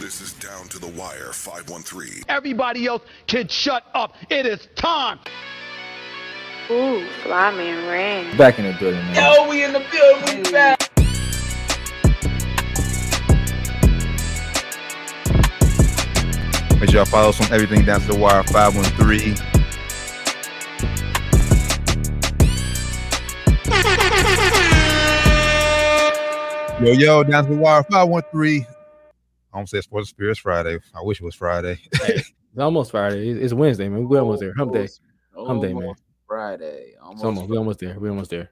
This is Down to the Wire 513. Everybody else can shut up. It is time. Ooh, fly man ran. Back in the building, man. Yo, we in the building. We back. Make sure y'all follow us on everything down to the wire 513. Yo, yo, down to the wire 513. I almost said Sports Spirits Friday. I wish it was Friday. It's almost Friday. It's it's Wednesday, man. We almost there. Hump day. Hump day, man. Friday. Almost. It's almost. We almost there. We almost there.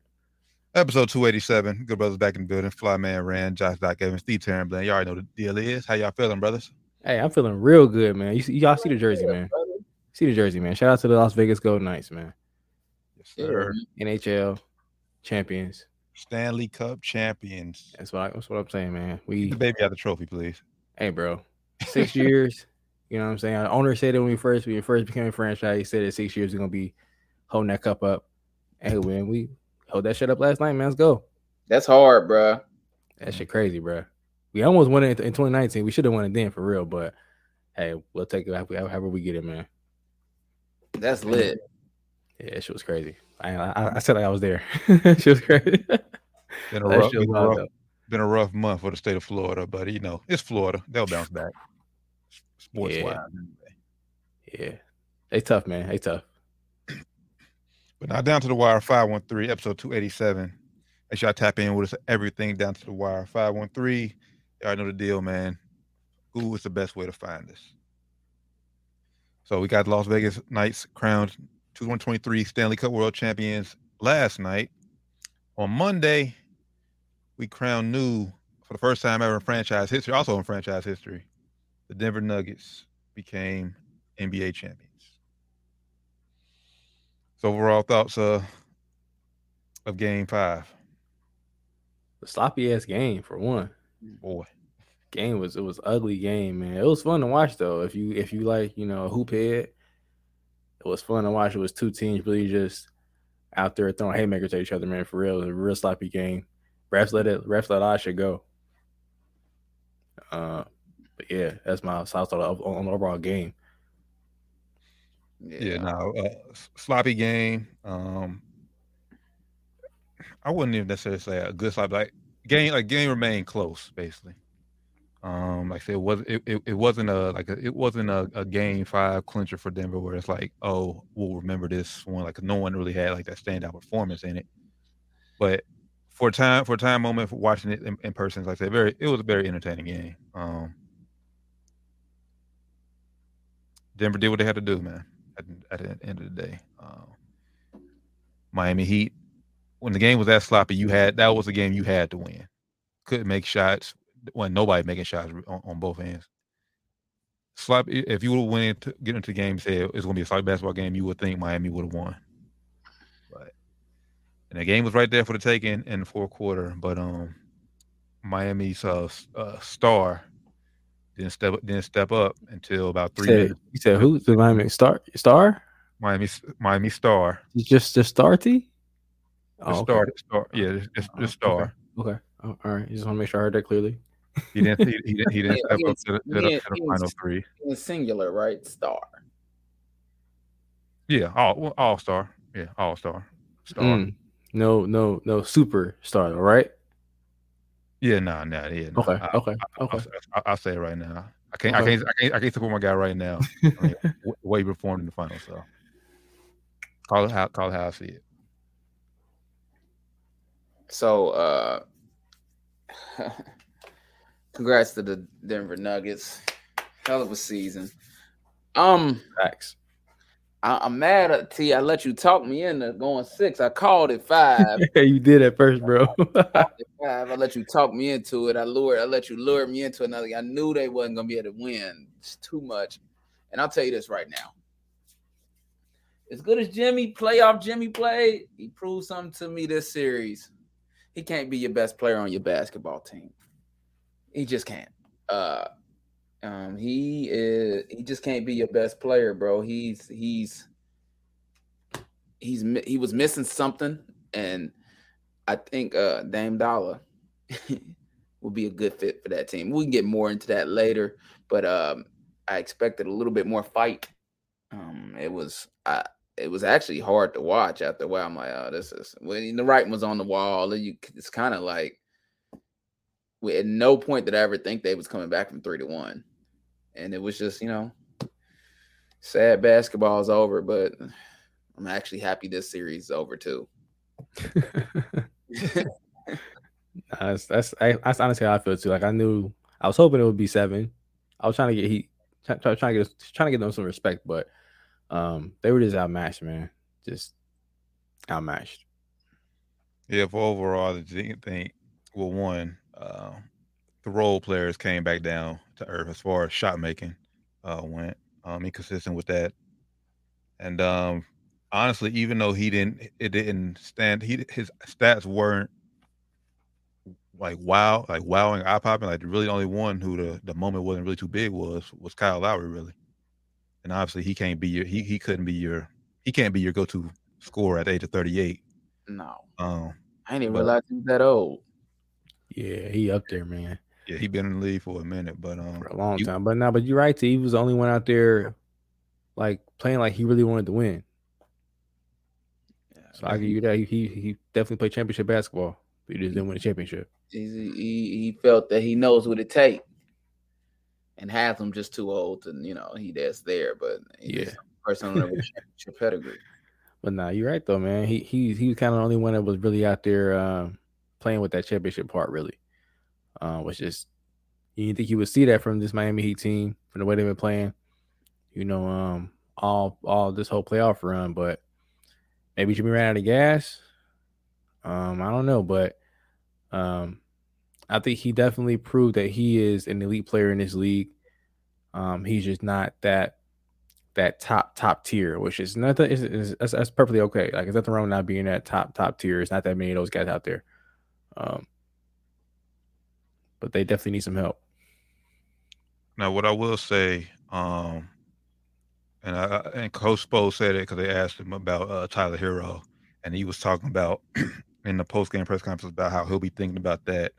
Episode 287. Good brothers back in the building. Fly Man Rand, Josh Doc Evans, Steve Taryn Bland. Y'all already know the deal is. How y'all feeling, brothers? Hey, I'm feeling real good, man. You see, y'all see the jersey, man. See the jersey, man. Shout out to the Las Vegas Golden Knights, man. Yes, sir. NHL champions. Stanley Cup champions. That's what I, that's what I'm saying, man. We the baby out the trophy, please. Hey, bro, six years. You know what I'm saying? Our owner said it when we first when we first became a franchise. He said that six years we're gonna be holding that cup up. Hey, man, we held that shit up last night, man. Let's go. That's hard, bro. That shit crazy, bro. We almost won it in 2019. We should have won it then for real, but hey, we'll take it however however we get it, man. That's lit. Yeah, that shit was crazy. I I, I said like I was there. she was crazy. Been a That shit was been a rough, though. been a rough month for the state of Florida, but you know, it's Florida. They'll bounce back. Sports wise. Yeah, they tough, man. They tough. But now down to the wire 513, episode 287. Make sure I tap in with us everything down to the wire 513. Y'all know the deal, man. Google is the best way to find us. So we got Las Vegas Knights crowned 2023 Stanley Cup World Champions last night. On Monday, we crown new for the first time ever in franchise history, also in franchise history. The Denver Nuggets became NBA champions. So overall thoughts uh, of game five. The sloppy ass game for one. Boy. Game was it was ugly game, man. It was fun to watch though. If you if you like you know a hoop head, it was fun to watch. It was two teams really just out there throwing haymakers at each other, man. For real, it was a real sloppy game. Refs let it. Refs let I should go. Uh, but yeah, that's my thoughts on, on the overall game. Yeah, no, uh, sloppy game. Um, I wouldn't even necessarily say a good sloppy. Like game, like game remained close, basically. Um, like I said, it was it, it, it wasn't a like a, it wasn't a, a game five clincher for Denver where it's like, oh, we'll remember this one. Like no one really had like that standout performance in it. But for time, for time moment, for watching it in, in person, like I said, very it was a very entertaining game. Um, Denver did what they had to do, man. At, at the end of the day, um, Miami Heat. When the game was that sloppy, you had that was a game you had to win. Couldn't make shots. When nobody making shots on, on both ends. Sloppy. If you would win get into the game, say it's going to be a sloppy basketball game, you would think Miami would have won. But and the game was right there for the taking in the fourth quarter. But um, Miami's uh, uh, star didn't step didn't step up until about You three said, minutes. you said who? The Miami Star? Star? Miami Miami star. Just just Star T? The Oh, okay. star, star, yeah, the, the, Oh, the star. Okay. Oh, all right. You just want to make sure I heard that clearly. He didn't, he, he didn't, he didn't step up to the, to the, to the he was- final three. In singular, right? Star. Yeah, all all star. Yeah, all star. Star. Mm. No, no, no superstar, though, right? Yeah, nah, nah, yeah. Nah. Okay, I, okay, okay. I, will say it right now. I can't, I can't, I can't, I can't support my guy right now. I mean, w- way he performed in the final. So call it how, call it how I see it. So, uh, congrats to the Denver Nuggets. Hell of a season. Um, Facts. I, I'm mad at T. I let you talk me into going six. I called it five. Yeah, you did at first, bro. five. I let you talk me into it. I lured. I let you lure me into another. I knew they wasn't gonna be able to win. It's too much. And I'll tell you this right now. As good as Jimmy, playoff Jimmy played, he proved something to me this series. He can't be your best player on your basketball team. He just can't. Uh um he is he just can't be your best player, bro. He's he's he's he was missing something and I think uh Dame Dollar will be a good fit for that team. We can get more into that later, but um, I expected a little bit more fight. Um, it was I, it was actually hard to watch after a while. I'm like, oh, this is when the writing was on the wall. You, it's kind of like, at no point did I ever think they was coming back from three to one, and it was just you know, sad basketball is over. But I'm actually happy this series is over too. that's that's I, that's honestly how I feel too. Like I knew I was hoping it would be seven. I was trying to get heat, trying, trying to get trying to get them some respect, but um, they were just outmatched, man. Just outmatched. Yeah, for overall, the thing, well, one, uh, the role players came back down to earth as far as shot making uh, went. Um, inconsistent with that, and um, honestly, even though he didn't, it didn't stand. He his stats weren't like wow, like wowing, eye popping. Like really, the only one who the the moment wasn't really too big was was Kyle Lowry, really and obviously he can't be your he he couldn't be your he can't be your go to scorer at the age of thirty eight. No, um, I didn't even but, realize he's that old. Yeah, he up there, man. Yeah, he been in the league for a minute, but um, for a long you, time. But now, but you're right. He was the only one out there, like playing like he really wanted to win. Yeah, so I give you that. He, he he definitely played championship basketball. But he just didn't win a championship. He, he felt that he knows what it takes and Haslem just too old to, you know, he that's there, but yeah, person on championship pedigree. But nah, you're right though, man. He he he was kind of the only one that was really out there um, playing with that championship part, really. Uh, was just you didn't think you would see that from this Miami Heat team from the way they've been playing, you know, um, all all this whole playoff run. But maybe Jimmy ran out of gas. Um, I don't know, but um, I think he definitely proved that he is an elite player in this league. Um, he's just not that that top top tier, which is nothing. Is, is, that's, that's perfectly okay. Like, there's nothing wrong with not being that top top tier. It's not that many of those guys out there. Um, but they definitely need some help. Now, what I will say, um, and I and Coach Spo said it because they asked him about uh, Tyler Herro, and he was talking about in the post game press conference about how he'll be thinking about that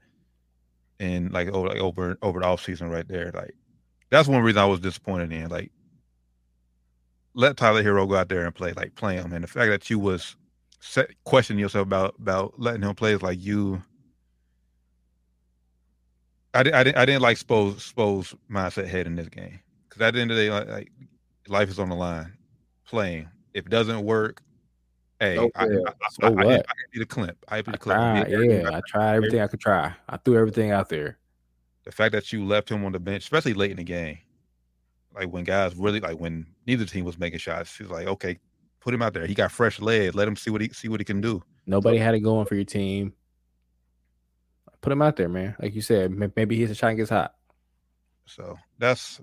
and like over like over over the off season right there. Like that's one reason I was disappointed in. Like let Tyler Herro go out there and play, like play him. And the fact that you was set, questioning yourself about about letting him play is like you. I, I didn't I didn't like Spo's Spo's mindset head in this game because at the end of the day, like, like life is on the line. Playing if it doesn't work, Hey, oh, I, I, so I, I, I, need a clip. I clip. Tried, yeah, I tried everything I could try. I threw everything out there. The fact that you left him on the bench, especially late in the game, like when guys really like when neither team was making shots, he's like, okay, put him out there. He got fresh legs. Let him see what he see what he can do. Nobody so, had it going for your team. Put him out there, man. Like you said, maybe he's a shot and gets hot. So that's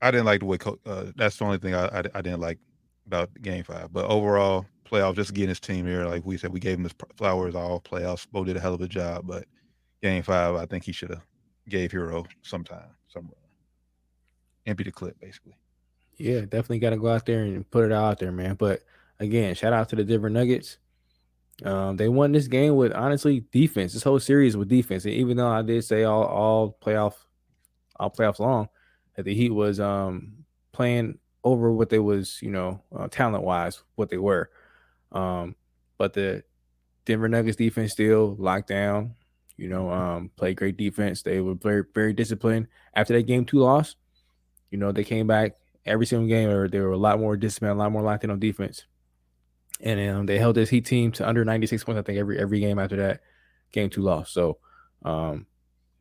I didn't like the way. Uh, that's the only thing I, I, I didn't like about game five. But overall, playoff, just getting his team here, like we said, we gave him his flowers all playoffs. Bo did a hell of a job, but game five, I think he should have gave Herro sometime, some empty the clip, basically. Yeah, definitely got to go out there and put it out there, man. But again, shout out to the Denver Nuggets. Um, they won this game with honestly defense. This whole series with defense, and even though I did say all all playoff, all playoffs long, that the Heat was um playing over what they was, you know, uh, talent wise, what they were. Um, but the Denver Nuggets defense still locked down. You know, um, played great defense. They were very, very disciplined. After that game two loss, you know, they came back every single game, or they were a lot more disciplined, a lot more locked in on defense. And um, they held this Heat team to under 96 points, I think, every every game after that game two loss. So, um,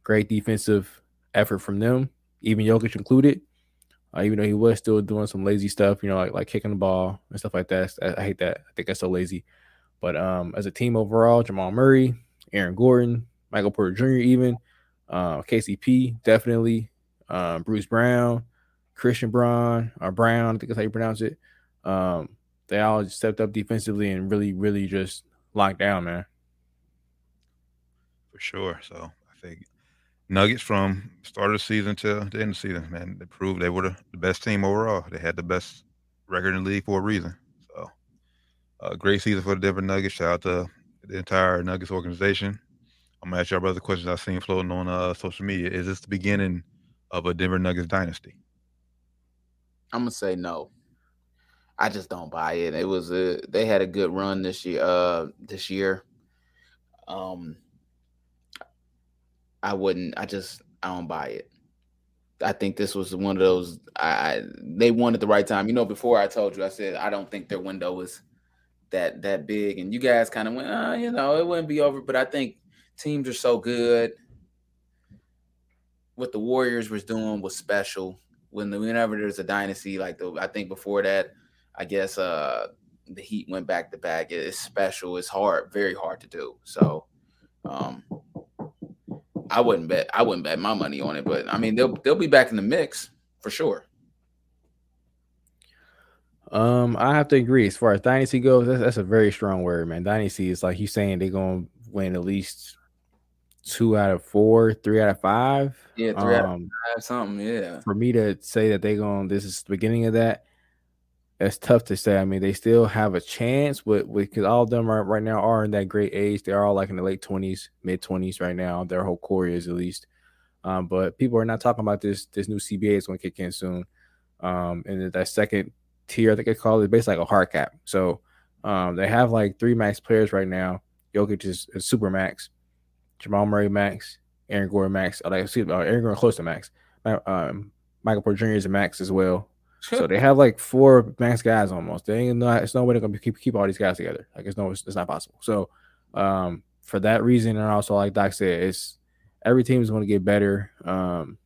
great defensive effort from them, even Jokic included uh, even though he was still doing some lazy stuff, you know, like like kicking the ball and stuff like that. I, I hate that. I think that's so lazy. But um, as a team overall, Jamal Murray, Aaron Gordon, Michael Porter Jr., even uh, KCP, definitely, um, Bruce Brown, Christian Braun or Brown, I think that's how you pronounce it. Um, they all stepped up defensively and really, really just locked down, man. For sure. So I think Nuggets from start of the season to the end of the season, man, they proved they were the, the best team overall. They had the best record in the league for a reason. So, uh, great season for the Denver Nuggets. Shout out to the entire Nuggets organization. I'm gonna ask y'all brother questions I've seen floating on uh, social media. Is this the beginning of a Denver Nuggets dynasty? I'm gonna say no. I just don't buy it. It was a they had a good run this year. Uh, this year. Um, I wouldn't. I just I don't buy it. I think this was one of those. I, they won at the right time. You know, before I told you, I said I don't think their window was that that big, and you guys kind of went, uh, you know, it wouldn't be over. But I think teams are so good. What the Warriors was doing was special. When the, whenever there's a dynasty like the, I think before that, I guess uh the Heat went back to back. It's special. It's hard, very hard to do. So, um, I wouldn't bet. I wouldn't bet my money on it, but I mean they'll they'll be back in the mix for sure. Um, I have to agree. As far as dynasty goes, that's, that's a very strong word, man. Dynasty is like you saying they're gonna win at least two out of four, three out of five. Yeah, three out of Um, five, something. Yeah, for me to say that they're going this is the beginning of that that's tough to say. I mean they still have a chance with because all of them are right now are in that great age. They're all like in the late 20s mid 20s right now their whole core is at least. Um, but people are not talking about this this new cba is going to kick in soon. Um, and that second tier i think they call it basically like a hard cap. So um, they have like three max players right now. Jokic is, is super max. Jamal murray max. Aaron gordon max. Uh, like excuse me, uh, aaron gordon close to max. Um, Michael Porter Jr. is a max as well. So they have like four max guys almost. They ain't no, it's no way they're gonna keep keep all these guys together. Like it's no, it's, it's not possible. So um, for that reason, and also like Doc said, it's every team is going to get better. Um,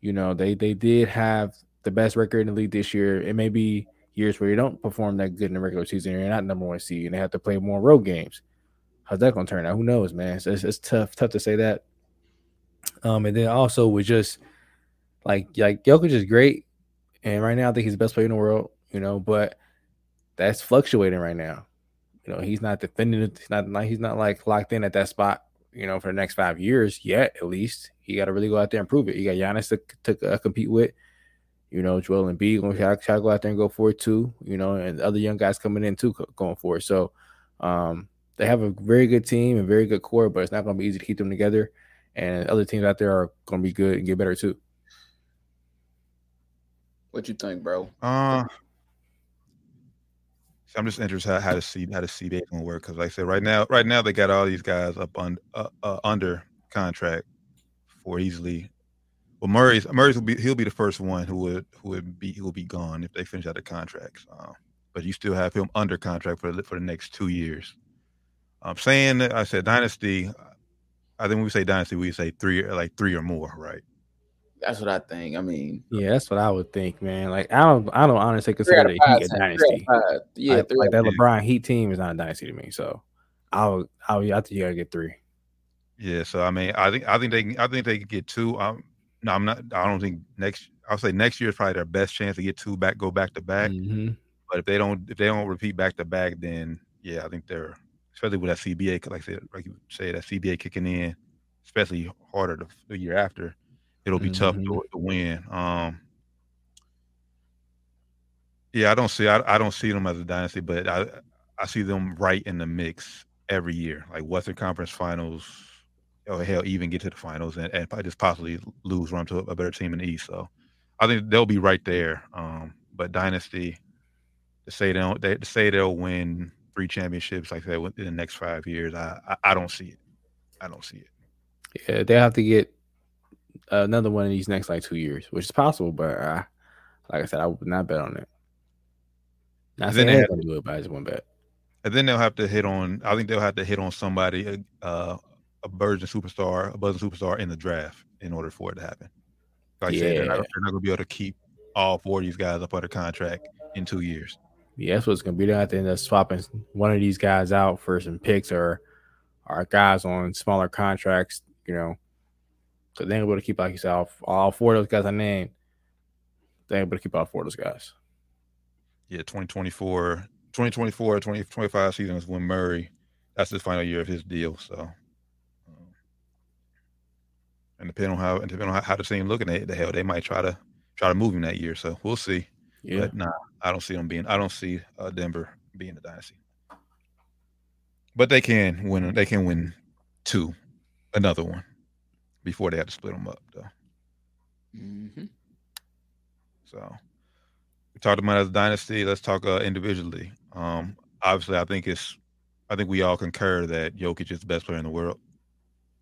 you know, they they did have the best record in the league this year. It may be years where you don't perform that good in the regular season, you're not number one seed, and they have to play more road games. How's that to turn out? Who knows, man? It's, it's tough, tough to say that. Um, and then also with just like like Jokic is great, and right now I think he's the best player in the world, you know, but that's fluctuating right now. You know, he's not defending it. He's not like he's not like locked in at that spot, you know, for the next five years yet, at least. He got to really go out there and prove it. You got Giannis to, to uh, compete with, you know, Joel Embiid going to try to go out there and go for it too, you know, and other young guys coming in too going for it. So um, they have a very good team and very good core, but it's not going to be easy to keep them together. And other teams out there are going to be good and get better too. What you think, bro? Uh, so I'm just interested how, how to see how the CBA gonna work because, like I said, right now, right now they got all these guys up on uh, uh, under contract for easily. Well, Murray's Murray's will be he'll be the first one who would who would be will be gone if they finish out the contracts. But you still have him under contract for for the next two years. I'm saying that I said dynasty. I think when we say dynasty, we say three like three or more, right? That's what I think. I mean, Yeah, that's what I would think, man. Like I don't, I don't honestly consider the five, Heat a three out of dynasty. Yeah, like, like that LeBron Heat team is not a dynasty to me. So I would, I would, I think you gotta get three. Yeah, so I mean, I think I think they can- I think they could get two. Um, no, I'm not. I don't think next. I'll say next year is probably their best chance to get two back, go back to back. Mhm. But if they don't, if they don't repeat back to back, then yeah, I think they're especially with that CBA, Like I said, like you say, that CBA kicking in, especially harder the, the year after. It'll be tough Mhm. to, to win. Um, yeah, I don't see. I, I don't see them as a dynasty, but I I see them right in the mix every year, like Western Conference Finals, or hell, even get to the finals and, and just possibly lose, run to a better team in the East. So I think they'll be right there. Um, but dynasty, to say they don't, they, to say they'll win three championships like that in the next five years, I, I I don't see it. I don't see it. Yeah, they have to get another one of these next like two years, which is possible. But uh, like I said, I would not bet on it. Not then they do it, but I just won't bet. And then they'll have to hit on. I think they'll have to hit on somebody, uh, a virgin superstar, a buzzing superstar in the draft in order for it to happen. Like I said, they're not, Yeah. they're not going to be able to keep all four of these guys up under contract in two years. Yeah, that's what it's gonna be. They have to end up swapping one of these guys out for some picks or or guys on smaller contracts, you know. So they ain't able to keep like you said, all, all four of those guys I named. They ain't able to keep all four of those guys. Yeah, 2024, 2024, 2025 season is when Murray. That's his final year of his deal. So, um, and depending on how and depending on how, how the team looking at the hell they might try to try to move him that year. So we'll see. Yeah. But nah, I don't see them being. I don't see uh, Denver being a dynasty. But they can win. They can win two, another one, before they had to split them up though. Mhm. So we talked about it as a dynasty. Let's talk uh, individually. Um, obviously, I think it's, I think we all concur that Jokic is the best player in the world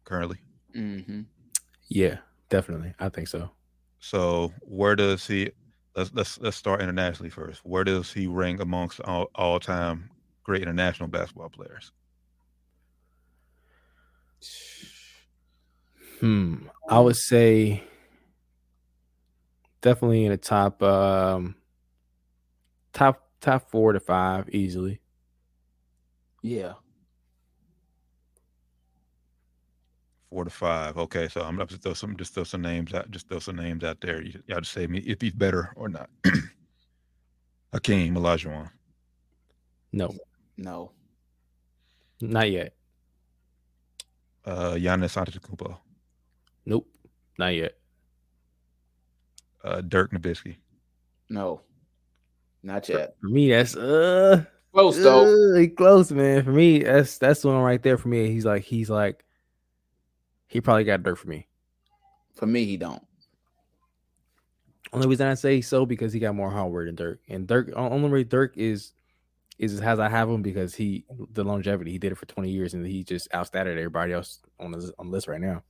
currently. Mm-hmm. Yeah, definitely. I think so. So where does he? Let's let's let's start internationally first. Where does he rank amongst all all time great international basketball players? Hmm. I would say definitely in the top um top top four to five easily. Yeah. Four to five. Okay, so I'm gonna just throw some just throw some names out. Just throw some names out there. You, y'all just say me if he's better or not. Hakeem Olajuwon. No, No. not yet. Uh, Giannis Antetokounmpo. Nope, not yet. Uh, Dirk Nowitzki. No. Not yet. For me, that's uh Close though. uh, close, man. For me, that's that's the one right there for me. He's like he's like he probably got Dirk for me. For me, he don't. Only reason I say so because he got more hardware than Dirk, and Dirk only way Dirk is is has I have him because he the longevity he did it for twenty years and he just outstatted everybody else on the on the list right now.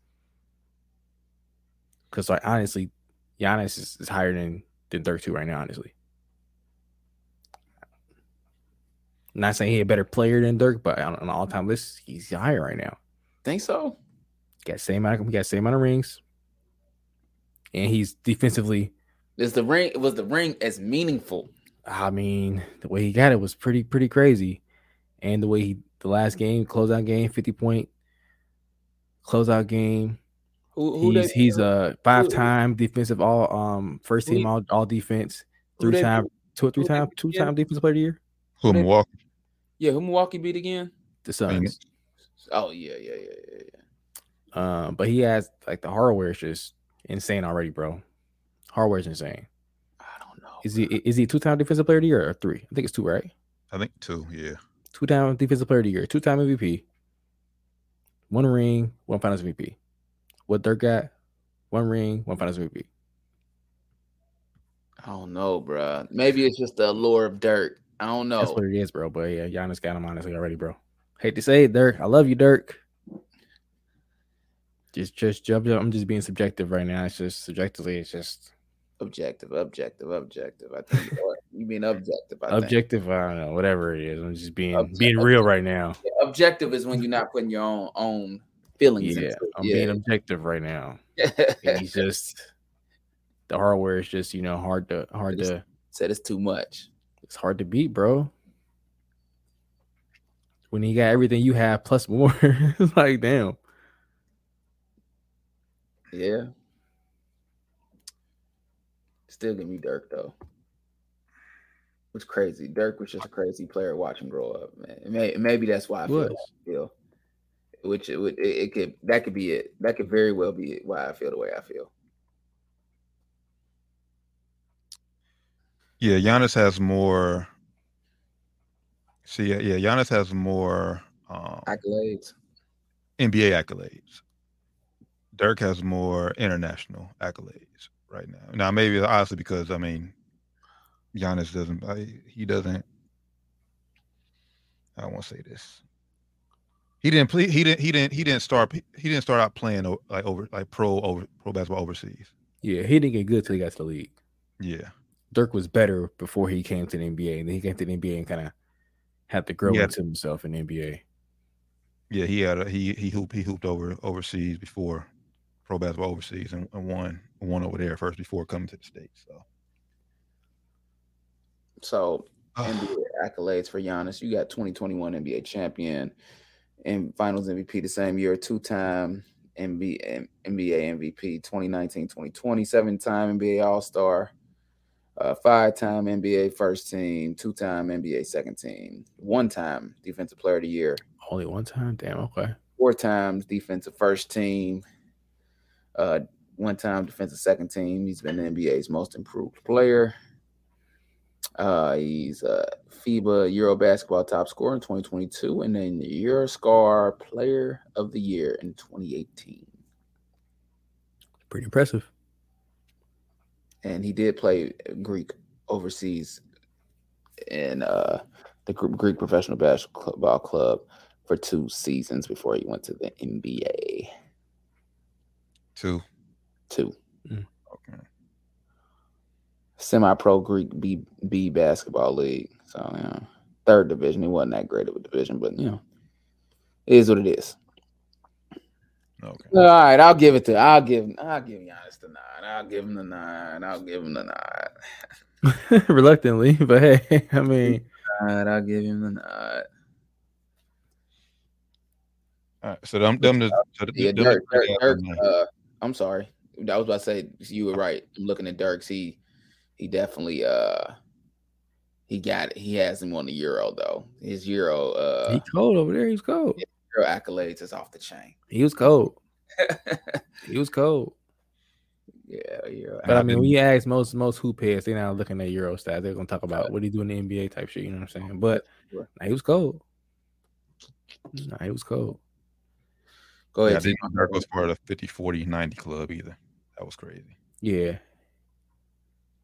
Because like honestly, Giannis is, is higher than than Dirk too right now. Honestly, not saying he a better player than Dirk, but on, on all time list, he's higher right now. Think so? Got same amount, of, he got same amount of rings, and he's defensively. Is the ring was the ring as meaningful? I mean, the way he got it was pretty pretty crazy, and the way he the last game closeout game fifty point closeout game. Who, who He's they- he's a five time defensive all um first team all all defense three they- time two or three time two time defensive player of the year. Who Who they- Milwaukee? Yeah, who Milwaukee beat again? The Suns. Phoenix. Oh yeah, yeah, yeah, yeah, yeah. Um, but he has like the hardware is just insane already, bro. Hardware is insane. I don't know. Is he is he two time defensive player of the year or three? I think it's two, right? I think two. Yeah. Two time defensive player of the year, two time MVP, one ring, one finals MVP. What Dirk got? One ring, one finals MVP. I don't know, bruh. Maybe it's just the allure of Dirk. I don't know. That's what it is, bro. But yeah, Giannis got him honestly already, bro. Hate to say it, Dirk. I love you, Dirk. Just, just, jump. jump. I'm just being subjective right now. It's just subjectively. It's just Objective, objective, objective. I think you mean objective. I think. objective. I don't know. Whatever it is, I'm just being being real right now. Yeah, objective is when you're not putting your own own feelings. Yeah. I'm being objective right now. He's just the hardware is just you know hard to hard It's- to said it's too much. it's hard to beat, bro. When he got everything you have plus more, it's like damn. Yeah. Still give me Dirk though. It's crazy. Dirk was just a crazy player watching grow up, man. May, maybe that's why I feel, Was. the way I feel. Which it would it, it could that could be it. That could very well be it, why I feel the way I feel. Yeah, Giannis has more. See, yeah, yeah, Giannis has more um, Accolades. NBA accolades. Dirk has more international accolades right now. Now, maybe it's honestly because I mean, Giannis doesn't. I, he doesn't. I won't say this. He didn't play. He didn't. He didn't. He didn't start. He didn't start out playing like over like pro over pro basketball overseas. Yeah, he didn't get good till he got to the league. Yeah, Dirk was better before he came to the NBA, and then he came to the NBA and kind of had to grow Yeah. into himself in the NBA. yeah. He had a, he he hooped he hooped over overseas before pro basketball overseas and, and won won over there first before coming to the states. So. So NBA accolades for Giannis. You got 2021 NBA champion and finals MVP the same year, two-time NBA, NBA MVP 2019, 2020, seven-time NBA All-Star, uh, five-time NBA first team, two-time NBA second team, one-time defensive player of the year, Only one time, damn. Okay, four times defensive first team, uh, one time defensive second team. He's been the NBA's most improved player. Uh, he's a FIBA Euro basketball top scorer in 2022 and then the Euroscar player of the year in 2018. Pretty impressive. And he did play Greek overseas in uh, the Greek professional basketball club for two seasons before he went to the NBA. Two. Two. Okay. Semi-pro Greek B B basketball league. So you know, third division. It wasn't that great of a division, but you know, it is what it is. Okay. All right, I'll give it to. I'll give. I'll give Giannis the nine. I'll give him the nine. I'll give him the nine. Reluctantly, but hey, I mean, All right, I'll give him the nine. All right. So them them the so the- Yeah, them Dirk. Dirk, Dirk uh, I'm sorry. I was about to say you were right. I'm looking at Dirk's. He he definitely uh he got it. He has him on the Euro though. His Euro uh he cold over there. he's was cold. Euro accolades is off the chain. He was cold. He was cold. yeah, Euro. But I mean, been- when you ask most most hoop heads, they're not looking at Euro stats. They're gonna talk about what he do in the NBA type shit. You know what I'm saying? But Sure. nah, he was cold. Nah, he was cold. Go Yeah, I ahead. didn't know Dirk was part of the 50 40 90 club either. That was crazy. Yeah,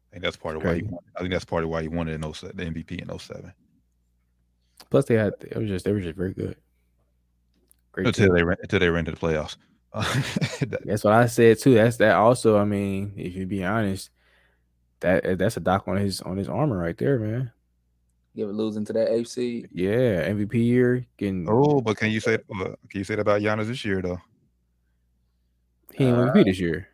I think that's part of why he Crazy. I think that's part of why he wanted in 07, the MVP in 07. Plus, they had it was just they were just very good. Great. Until team. they ran, until they ran to the playoffs. That- That's what I said too. That's that. Also, I mean, if you be honest, that that's a dock on his on his armor right there, man. You ever losing to that AC? Yeah, MVP year getting oh, but can you say uh, can you say that about Giannis this year though? he ain't MVP this year.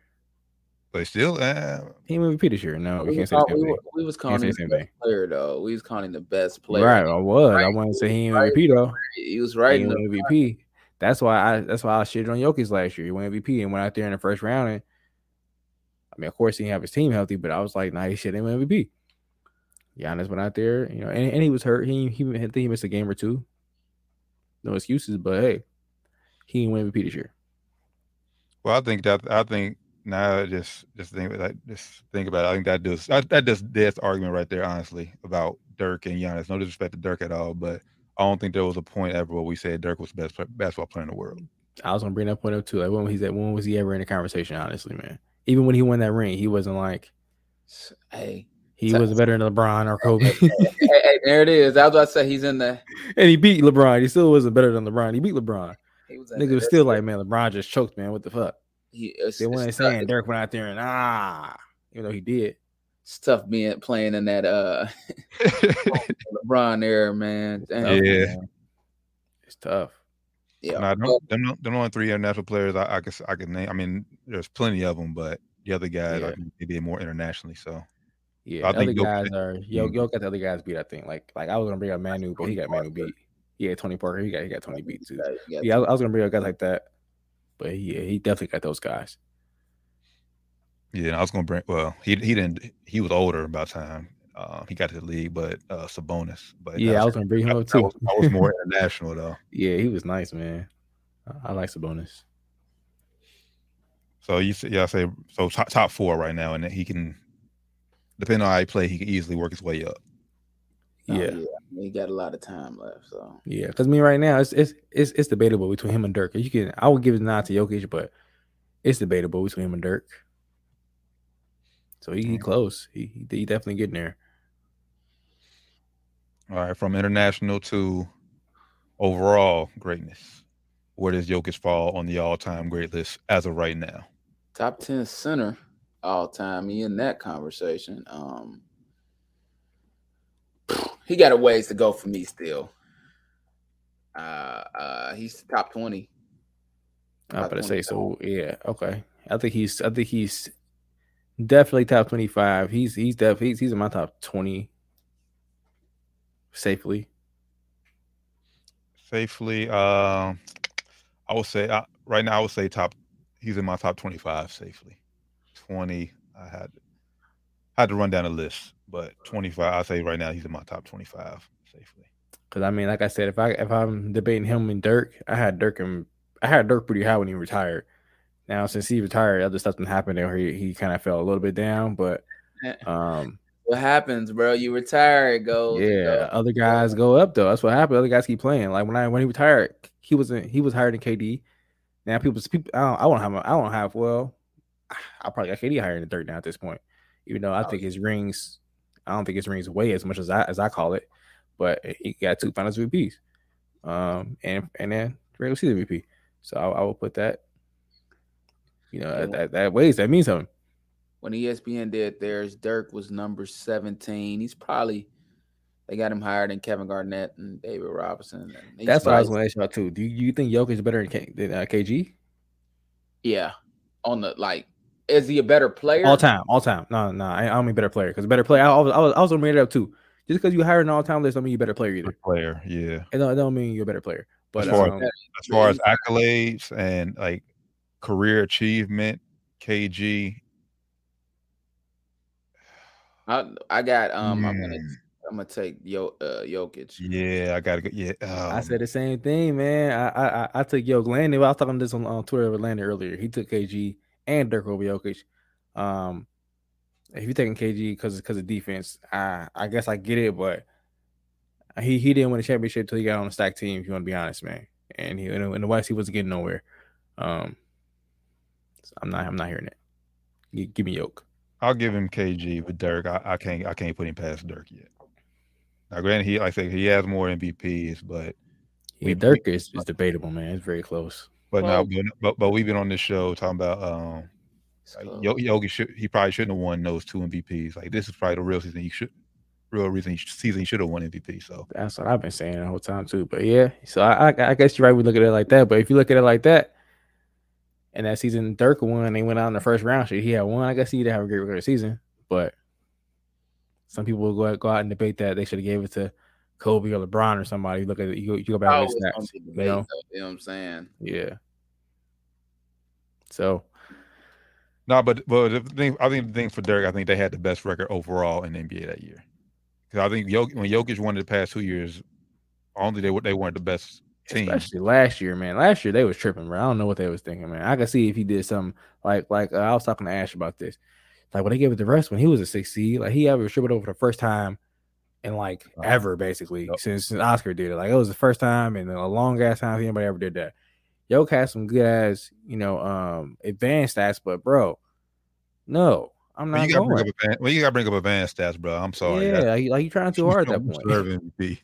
But still, uh, He ain't MVP this year. No, we we, can't was say the same we, thing. we was calling him the the same best thing. player though. We was calling the best player. Right, I was. I Right. want to say he ain't Right. MVP though. He was right. He in the- win MVP. That's why I. That's why I shitted on Jokic last year. He won MVP and went out there in the first round. And I mean, of course, he didn't have his team healthy, but I was like, nah, he should have win MVP. Giannis went out there, you know, and, and he was hurt. He he I think he missed a game or two. No excuses, but hey, he didn't win MVP this year. well, I think that I think now just just think like just think about it. I think that does that, that does that's the argument right there, honestly, about Dirk and Giannis. No disrespect to Dirk at all, but I don't think there was a point ever where we said Dirk was the best basketball player in the world. I was gonna bring that point up too. Like when was he when was he ever in the conversation? Honestly, man. Even when he won that ring, he wasn't like Hey, he So- wasn't better than LeBron or Kobe. hey, hey, there it is. That's was I to say he's in the. and he beat LeBron. He still wasn't better than LeBron. He beat LeBron. He was Nigga was still like, man, LeBron just choked, man. What the fuck? He, it's, They weren't saying tough, Dirk went out there and ah, even though he did. it's tough being playing in that uh LeBron era, man. Damn. Yeah. man. It's tough. yeah. Nah, Well, them, them, them only three international players I, I guess I could name. I mean, there's plenty of them, but the other guys Yeah. I think they did more internationally. So Yeah, I the think other Jokic- guys are yo yo got the other guys beat. I think like like I was gonna bring up Manu, but he got Manu beat. Yeah, Tony Parker, he got he got Tony beat too. you got- you got- Yeah, I, I was gonna bring up guys like that, but yeah, he definitely got those guys. yeah, I was gonna bring. Well, he he didn't. He was older by time uh, he got to the league, but uh, Sabonis. But Yeah, I was gonna bring him up too. was, that was more international though. Yeah, he was nice, man. I, I like Sabonis. So you say, yeah, I say so top, top four right now, and he can, depending on how he play, he can easily work his way up. Oh, Yeah, He got a lot of time left, so yeah. Because I mean, right now it's it's it's it's debatable between him and Dirk. You can I would give it a nod to Jokic, but it's debatable between him and Dirk. So he, he Mhm. close. He, he he definitely getting there. All right, from international to overall greatness, where does Jokic fall on the all-time great list as of right now? top ten center all time. He in that conversation. Um, he got a ways to go for me still. Uh, uh, he's top twenty. I'm Top about to say so. Yeah, okay. I think he's. I think he's definitely top twenty five. He's he's definitely he's, he's in my top twenty safely. Safely, um, I would say uh, right now I would say top. He's in my top twenty-five safely. Twenty, I had had to run down a list, but twenty-five. I'll say right now he's in my top twenty-five safely. Because I mean, like I said, if I if I'm debating him and Dirk, I had Dirk and I had Dirk pretty high when he retired. Now since he retired, other stuff done happened there. He he kind of fell a little bit down, but Eh. um, what happens, bro. You retire, it goes. Yeah, goes. other guys go up though. That's what happened. Other guys keep playing. Like when I when he retired, he wasn't he was higher than KD. Now people people I don't I won't have I don't have well, I probably got KD higher than Dirk now at this point. Even though I Oh, think his rings, I don't think his rings weigh as much as I as I call it, but he got two Finals VPs, um, and and then regular season VP. So I, I will put that. You know Yeah. that that weighs that means something. When ESPN did theirs, Dirk was number 17. He's probably they got him higher than Kevin Garnett and David Robinson. and That's what I was going to ask you about too. Do you, you think Jokic is better than, K, than uh, KG? Yeah. On the like, is he a better player? All time, all time. No, no, I, I don't mean better player because better player. I, I was, I was, I was gonna bring it up too. Just because you hire an all time list, don't mean you better player either. player. Yeah. It don't, it don't mean you're a better player. But As far as um, As far as accolades and like career achievement, KG. I, I got um. I'm gonna I'm gonna take Yo uh, Jokic. yeah, I gotta go. Yeah. I um, said the same thing, man. I I, I, I took Yo Landon. I was talking this on, on Twitter with Landon earlier. He took KG and Dirk over Jokic. Um, if you're taking KG because because of defense, I I guess I get it, but he he didn't win a championship until he got on the stack team. If you want to be honest, man, and he in the, West he wasn't getting nowhere. Um, so I'm not I'm not hearing it. Gi- Give me Yoke. I'll give him KG with Dirk. I, I can't I can't put him past Dirk yet. Now, granted, he like I said he has more MVPs, but Yeah, We- Dirk is, is debatable, man. It's very close. But Well- now but, but but we've been on this show talking about um like, So, Yo- Yogi should he probably shouldn't have won those two MVPs. Like this is probably the real season he should real reason he, season he should have won MVP. So That's what I've been saying the whole time too. But yeah, so I, I, I guess you're right. We look at it like that. But if you look at it like that, and that season Dirk won, they went out in the first round. Shit, he had one. I guess he did have a great regular season. But some people will go out, go out and debate that they should have gave it to Kobe or LeBron or somebody. You look at it, you go, you go back always and look at gonna stats. be You know, though, you know what I'm saying? yeah. So no, but but the thing I think the thing for Dirk, I think they had the best record overall in the NBA that year. Because I think Jok- when Jokic won the past two years, only they they weren't the best team. Especially last year, man. Last year they was tripping, bro. I don't know what they was thinking, man. I could see if he did something like like uh, I was talking to Ash about this. Like when they gave it to Russ when he was a six seed, like he ever tripled over the first time in like ever, basically, since, since Oscar did it. Like it was the first time in a long ass time anybody ever did that. Yoke had some good ass, you know, um advanced stats, but bro, no, I'm not you gotta bring going. up advan- when you gotta bring up advanced stats, bro. I'm sorry. yeah, That's- like, you trying too hard at that point. deserve MVP.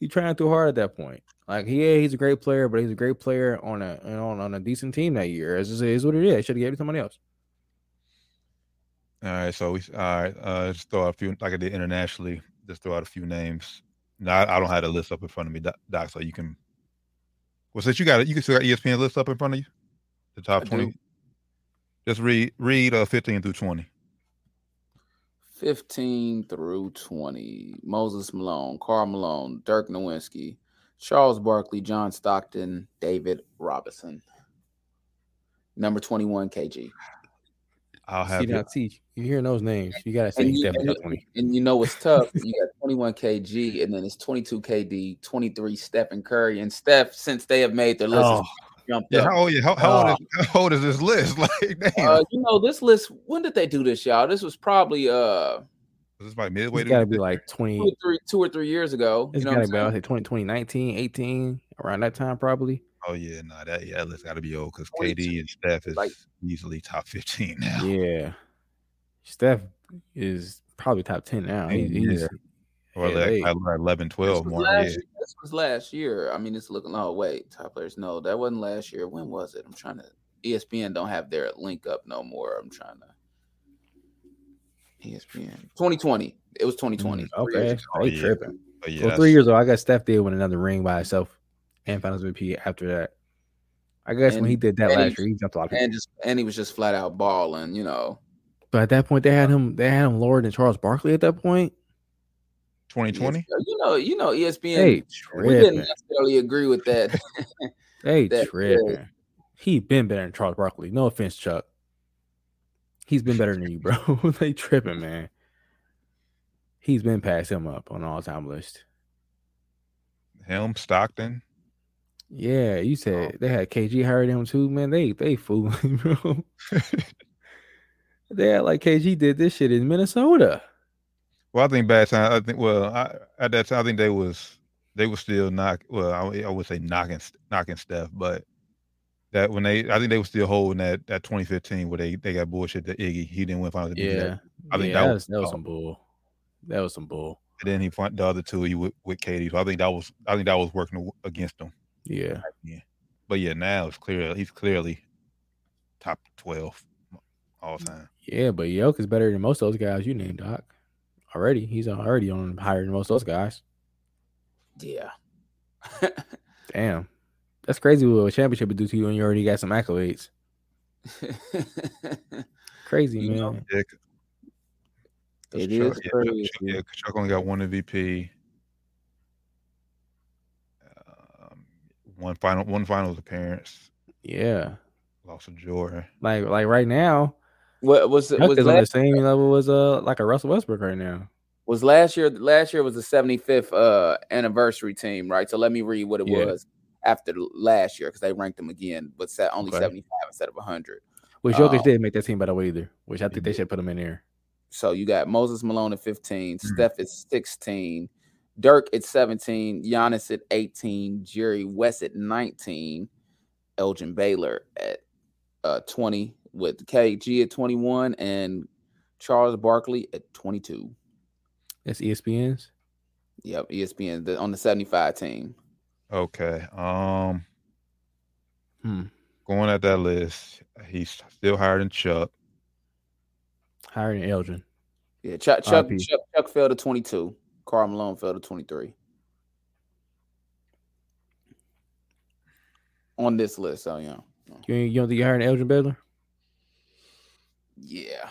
He trying too hard at that point. Like, yeah, he's a great player, but he's a great player on a on, on a decent team that year. It's just, it's what it is. Should have gave it to somebody else. All right, so we all right. Uh, just throw out a few like I did internationally. Just throw out a few names. No, I, I don't have the list up in front of me. Doc, so you can. Well, since you got it, you can still got ESPN list up in front of you. The top I do. twenty. Just read read uh, fifteen through twenty. 15 through 20. Moses Malone, Karl Malone, Dirk Nowitzki, Charles Barkley, John Stockton, David Robinson. Number 21, KG. I'll See have now, it. see, you hearing those names, you gotta say And he's you, and, top and you know what's tough? You got 21 KG, and then it's 22 KD, 23 Stephen Curry. And Steph, since they have made their list, Oh, jumped Yeah, up. how old? Yeah, how, how, old Oh. is, how old is this list? Like, damn, Uh, you know, this list, when did they do this, y'all? This was probably uh this is like midway. it's to gotta be like two twenty. or three, two or three years ago. It's you know gotta be I say 20, 2019, 18, around that time probably. Oh yeah, no, that yeah, that list got to be old because KD and Steph is like- easily top fifteen now. Yeah, Steph is probably top ten now. He, Yeah. he's Or yeah, like, like 11, 12 was, more. last, Yeah. this was last year. I mean, it's looking. Oh wait, top players. No, that wasn't last year. When was it? I'm trying to. ESPN don't have their link up no more. I'm trying to. ESPN 2020. It was 2020. Mm, okay. Oh, yeah. tripping. But yeah, well, three years ago, I guess Steph did win another ring by himself and Finals MVP after that. I guess when he did that and he- last year, he jumped a lot of people. And just and he was just flat out balling. You know. But at that point, they had him. They had him lower than Charles Barkley at that point. 2020. You know. You know. ESPN. Hey, we didn't tripping. necessarily agree with that. Hey, that- tripping. He been better than Charles Barkley. No offense, Chuck. He's been better than you, bro. they tripping, man. He's been past him up on all-time list. Him, Stockton. Yeah, you said they had KG than him too, man. They they fooling, bro. they had like KG did this shit in Minnesota. Well, I think bad time. I think well, I, at that time, I think they was they were still knock. Well, I, I would say knocking knocking Steph, but that when they, I think they were still holding that that 2015 where they they got bullshit that Iggy he didn't win finals. Yeah, I think yeah, that that was- that was oh. some bull. That was some bull. and then he fought the other two he with, with KD. So I think that was I think that was working against him. Yeah, Yeah. But yeah, now it's clear he's clearly top 12 all time. yeah, but Yoke is better than most of those guys you named, Doc. Already, he's already on higher than most of those guys. Yeah. Damn, that's crazy what a championship would do to you when you already got some accolades. Crazy You man. know, Yeah, 'cause It Chuck- is yeah, crazy. Chuck, yeah, 'cause Chuck only got one MVP. One final one finals appearance. yeah, Lost of joy. like like right now, what was it? Was is on the same level as uh like a Russell Westbrook right now. was last year? Last year was the 75th uh anniversary team, right? So let me read what it Yeah. was after the last year because they ranked them again, but set only Okay. 75 instead of 100. Which Jokic Oh. didn't make that team by the way either. Which I think they should put him in there. So you got Moses Malone at 15, Mhm. Steph at 16, Dirk at 17, Giannis at 18, Jerry West at 19, Elgin Baylor at uh, 20, with KG at 21, and Charles Barkley at 22. That's ESPN's. Yep, ESPN the, on the 75 team. Okay. Um Hmm. going at that list, he's still higher than Chuck. Higher than Elgin. Yeah, Chuck Chuck, Chuck Chuck fell to 22. Karl Malone fell to 23. On this list, so yeah. You, you don't think you're higher Elgin Baylor? Yeah.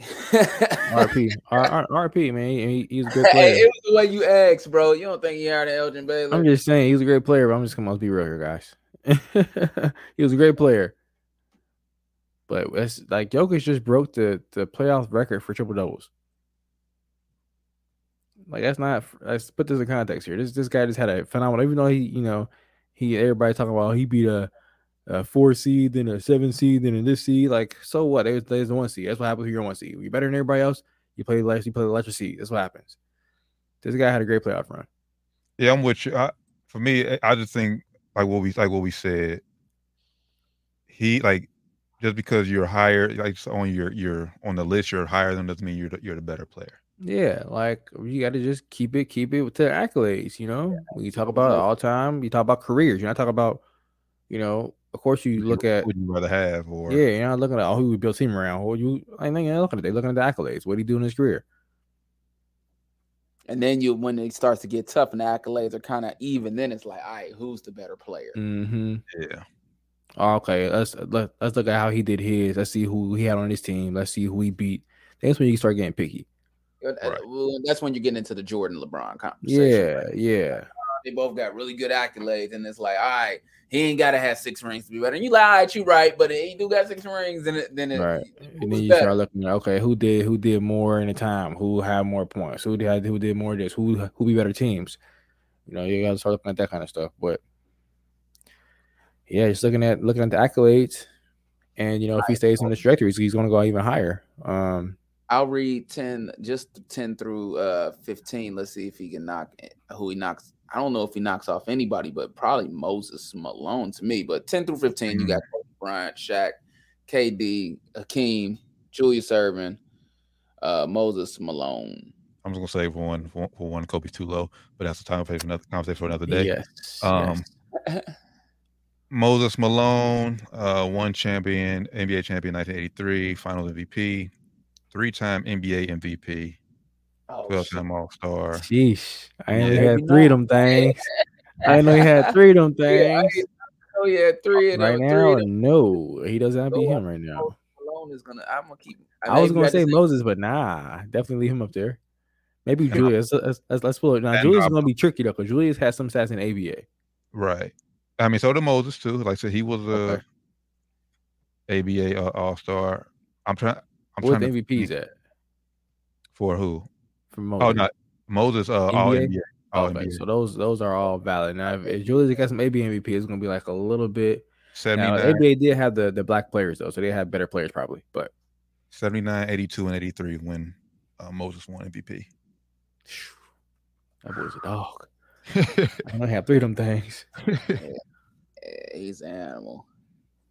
RP. R, R, RP, man. He, he's a good Hey, player. it was the way you asked, bro. You don't think he hired Elgin Baylor? I'm just saying he's a great player, but I'm just gonna be real here, guys. he was a great player. But it's like Jokic just broke the, the playoff record for triple doubles. Like that's not let's put this in context here. This this guy just had a phenomenal even though he, you know, he everybody talking about he beat a, a four seed, then a seven seed, then a this seed. Like, so what? There's there's the one seed. That's what happens if you're one seed. You're better than everybody else. You play less, you play the lesser seed. That's what happens. This guy had a great playoff run. Yeah, I'm with you. I, for me, I- just think like what we like what we said. He like just because you're higher, like on your you're on the list, you're higher than doesn't mean you're the, you're the better player. Yeah, like you got to just keep it, keep it to accolades. You know, when you talk about all time, you talk about careers. You're not talking about, you know, of course you look at, would you rather have or yeah, you're not looking at oh, who we built team around. Or you, I think you're looking at they looking at the accolades. What did he do in his career? and then you when it starts to get tough and the accolades are kind of even, then it's like, all right, who's the better player? Mm-hmm. yeah. Okay, let's let, let's look at how he did his. Let's see who he had on his team. Let's see who he beat. That's when you start getting picky. Uh, Right. That's when you get into the Jordan LeBron conversation. Yeah, right? yeah. They both got really good accolades, and it's like, all right, he ain't got to have six rings to be better. And you all right, you right, but he do got six rings, and it, then it, Right. And then you better? start looking at okay, who did who did more in the time? Who had more points? Who did who did more of this? Who who be better teams? You know, you gotta start looking at that kind of stuff. But yeah, just looking at looking at the accolades, and you know, if he stays in the trajectory, he's gonna go even higher. Um, I'll read 10, just 10 through uh 15. Let's see if he can knock who he knocks. I don't know if he knocks off anybody, but probably Moses Malone to me. But 10 through 15, you got Kobe Bryant, Shaq, KD, Hakeem, Julius Erving, uh, Moses Malone. I'm just gonna say for one for, for one, Kobe's too low, but that's a time for another conversation for another day. yes, Um, yes. Moses Malone, uh, one champion, NBA champion, 1983, Finals MVP, three-time NBA MVP, Oh, twelve-time All-Star. Sheesh, I ain't Yeah. know he had three of them things. I didn't know he had three of them things. didn't Oh yeah, three of them. Right now, three of them. no, he doesn't beat Go him right now. Malone is gonna. I'm gonna keep. I was gonna say Moses, but nah, definitely leave him up there. Maybe And Julius. Let's, let's, let's pull it. Now Julius is gonna be tricky though, because Julius has some stats in ABA. Right. I mean, so did Moses too. Like I said, he was a Okay. ABA uh, All-Star. I'm trying. I'm Where's trying the MVPs at for who? for Moses? Oh, not Moses. Uh, All NBA? NBA. All okay, NBA. so those those are all valid. Now, if, if Julius got some ABA MVP, it's gonna be like a little bit. Now, 79, ABA did have the the black players though, so they had better players probably. But 79, 82, and 83 when uh, Moses won MVP. That boy's a dog. I don't have three of them things. Yeah, he's an animal.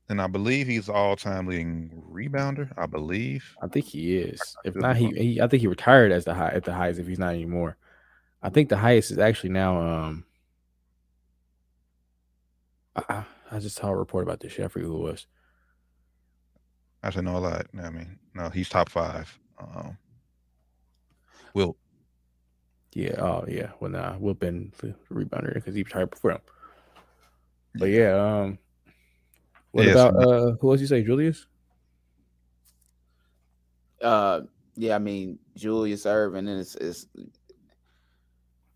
And I believe he's all-time leading rebounder. I believe. I think he is. If not, he, he I think he retired as the high at the highest if he's not anymore. I think the highest is actually now um I, I- just saw a report about this forget who was. I should know a lot. I mean, no, he's top five. Um, Will Yeah, oh yeah. Well nah, Will been the rebounder because he retired before him. But yeah, um what Yes, about uh who else you say, Julius? Uh, yeah, I mean Julius Erving is is,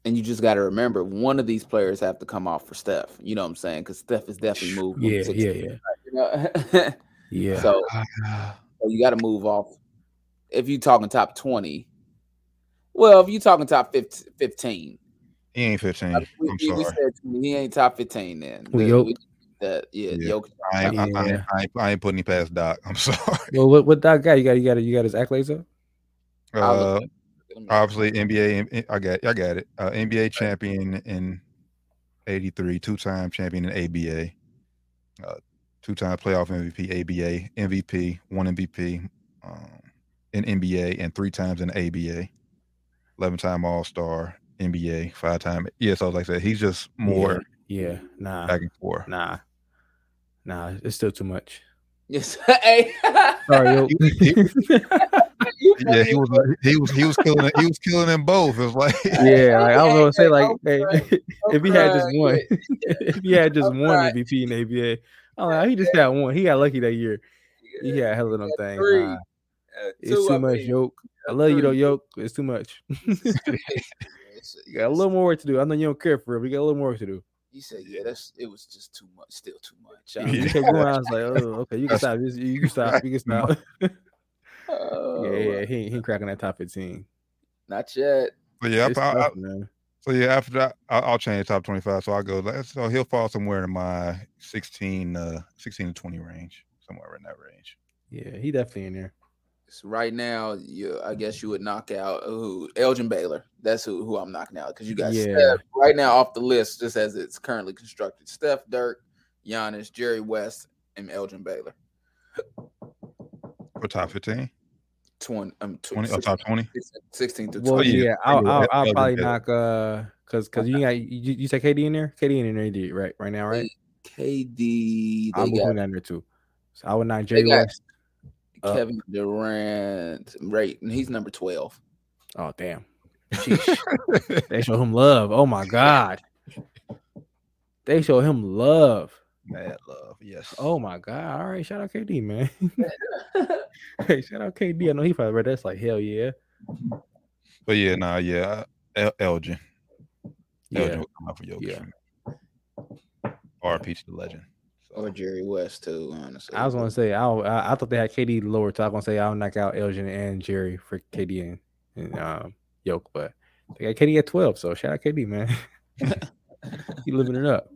and you just got to remember one of these players have to come off for Steph. You know what I'm saying? Because Steph is definitely moved. Yeah, yeah, yeah. You know? Yeah. so, Ah, so you got to move off. If you're talking top twenty, well, if you're talking top 15, 15 he ain't 15. we, I'm we- we sorry. said he ain't top fifteen. Then Who, The- Jokic? we- that yeah, Yeah. Jokic. I ain't, I, I, Yeah. ain't, I, ain't, I ain't putting him past Doc. I'm sorry. well what what that guy you got you got you got his accolades up? Uh, look at him. obviously NBA. I got. I got it. Uh, NBA champion in '83, two-time champion in ABA, uh, two-time playoff MVP, ABA MVP, one MVP um, in NBA, and three times in ABA. Eleven-time All-Star, NBA, five-time. Yeah, so like I said, he's just more Yeah, nah, back and forth. nah, nah. It's still too much. Yes. hey. Sorry, yo. Yeah, he was. He was. He was killing. it- He was killing them both. It's like. yeah, like, I don't know what to say. Like, hey, Don't if he had just one, yeah. if he had just Don't one cry. MVP in the ABA, oh, like, he just had one. He got lucky that year. He had hell of them things. three. Nah, Uh, it's too I much, yoke. I love you though, three. yoke. It's too much. You got a little more work to do. I know you don't care for it. but you got a little more work to do. You said, yeah, that's it was just too much, still too much. Uh, You kept. I was like, oh, okay, you can stop. You you can stop. You can stop. oh, yeah, yeah, he, he cracking that top 15. Not yet. But yeah, It's I, I, tough, man. So yeah, after that, I'll, I'll change top twenty-five. So I go. So he'll fall somewhere in my 16, uh, 16 to twenty range, somewhere in that range. Yeah, he definitely in there. So right now, you I guess you would knock out who Elgin Baylor. That's who, who I'm knocking out because you got Yeah. Steph right now off the list, just as it's currently constructed. Steph, Dirk, Giannis, Jerry West, and Elgin Baylor. For top fifteen, 20, um, tw- 20, oh, top twenty. 16 to Well, 20. yeah, yeah, I'll, I'll, I'll probably knock uh, cause cause you got you, you say KD in there, KD in there, you did right right now, right? KD, they I'm move got him down there too. So I would knock They Jerry West. Up. Kevin Durant, right? And he's number 12. Oh damn, they show him love. Oh my god, they show him love. Mad love, yes. Oh my god! All right, shout out KD, man. hey, shout out KD. I know he probably read that's like hell yeah. but yeah, nah, yeah, El- Elgin, Yeah, Elgin will come out for Jokic. Yeah. Yeah. RP to the legend. Or Jerry West, too, honestly. I was gonna say I, I I thought they had KD lower, so I was gonna say I'll knock out Elgin and Jerry for KD and, and um Yoke, but they got KD at twelve, so shout out KD, man. he living it up.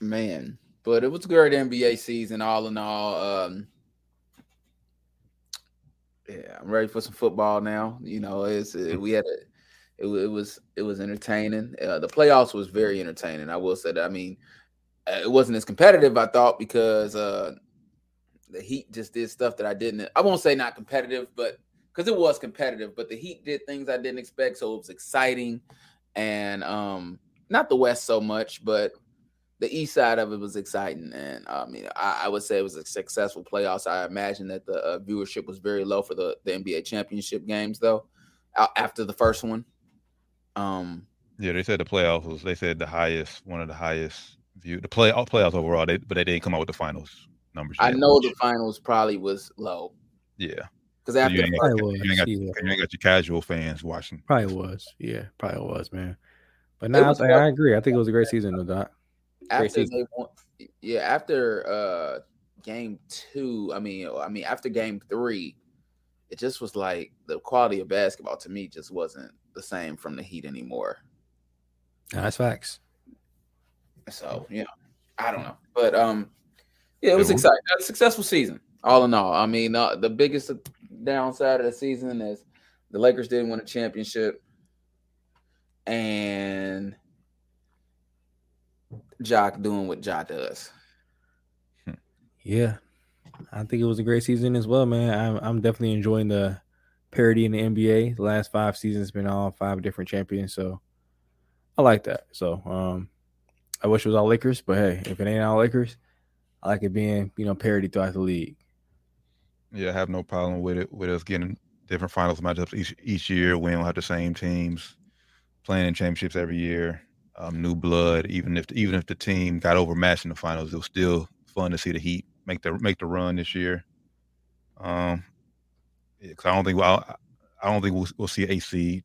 Man, but it was a great NBA season, all in all. Um, yeah, I'm ready for some football now. You know, it's uh, we had a, it, it was it was entertaining. Uh, the playoffs was very entertaining. I will say that. I mean, it wasn't as competitive I thought because uh, the Heat just did stuff that I didn't. I won't say not competitive, but because it was competitive, but the Heat did things I didn't expect, so it was exciting. And um, not the West so much, but the east side of it was exciting, and I mean, I, I would say it was a successful playoffs. I imagine that the uh, viewership was very low for the, the NBA championship games, though. After the first one, um, Yeah, they said the playoffs was. They said the highest, one of the highest view, the play all playoffs overall. They, but they didn't come out with the finals numbers. I yet, know which- the finals probably was low Yeah, because So after you the ain't got, Probably you ain't got, was, you yeah. ain't got your casual fans watching. Probably was, yeah, probably was, man. But now was I, fun. I agree. I think it was a great season, though, Doc. After season. they won, yeah, after uh game two, I mean, I mean, after game three, it just was like the quality of basketball to me just wasn't the same from the Heat anymore. Nah, That's facts. So yeah, I don't know, but um, yeah, it was exciting. A successful season, all in all. I mean, uh, the biggest downside of the season is The Lakers didn't win a championship, and Jock doing what Jock does. Yeah, I think it was a great season as well, man. I'm I'm definitely enjoying the parity in the NBA. The last five seasons been all five different champions, so I like that. So um, I wish it was all Lakers, but hey, if it ain't all Lakers, I like it being you know parity throughout the league. Yeah, I have no problem with it with us getting different finals matchups each each year. We don't have the same teams playing in championships every year. Um, new blood, even if even if the team got overmatched in the finals, it was still fun to see the Heat make the make the run this year. Um, because I don't think well, I don't think we'll, we'll see AC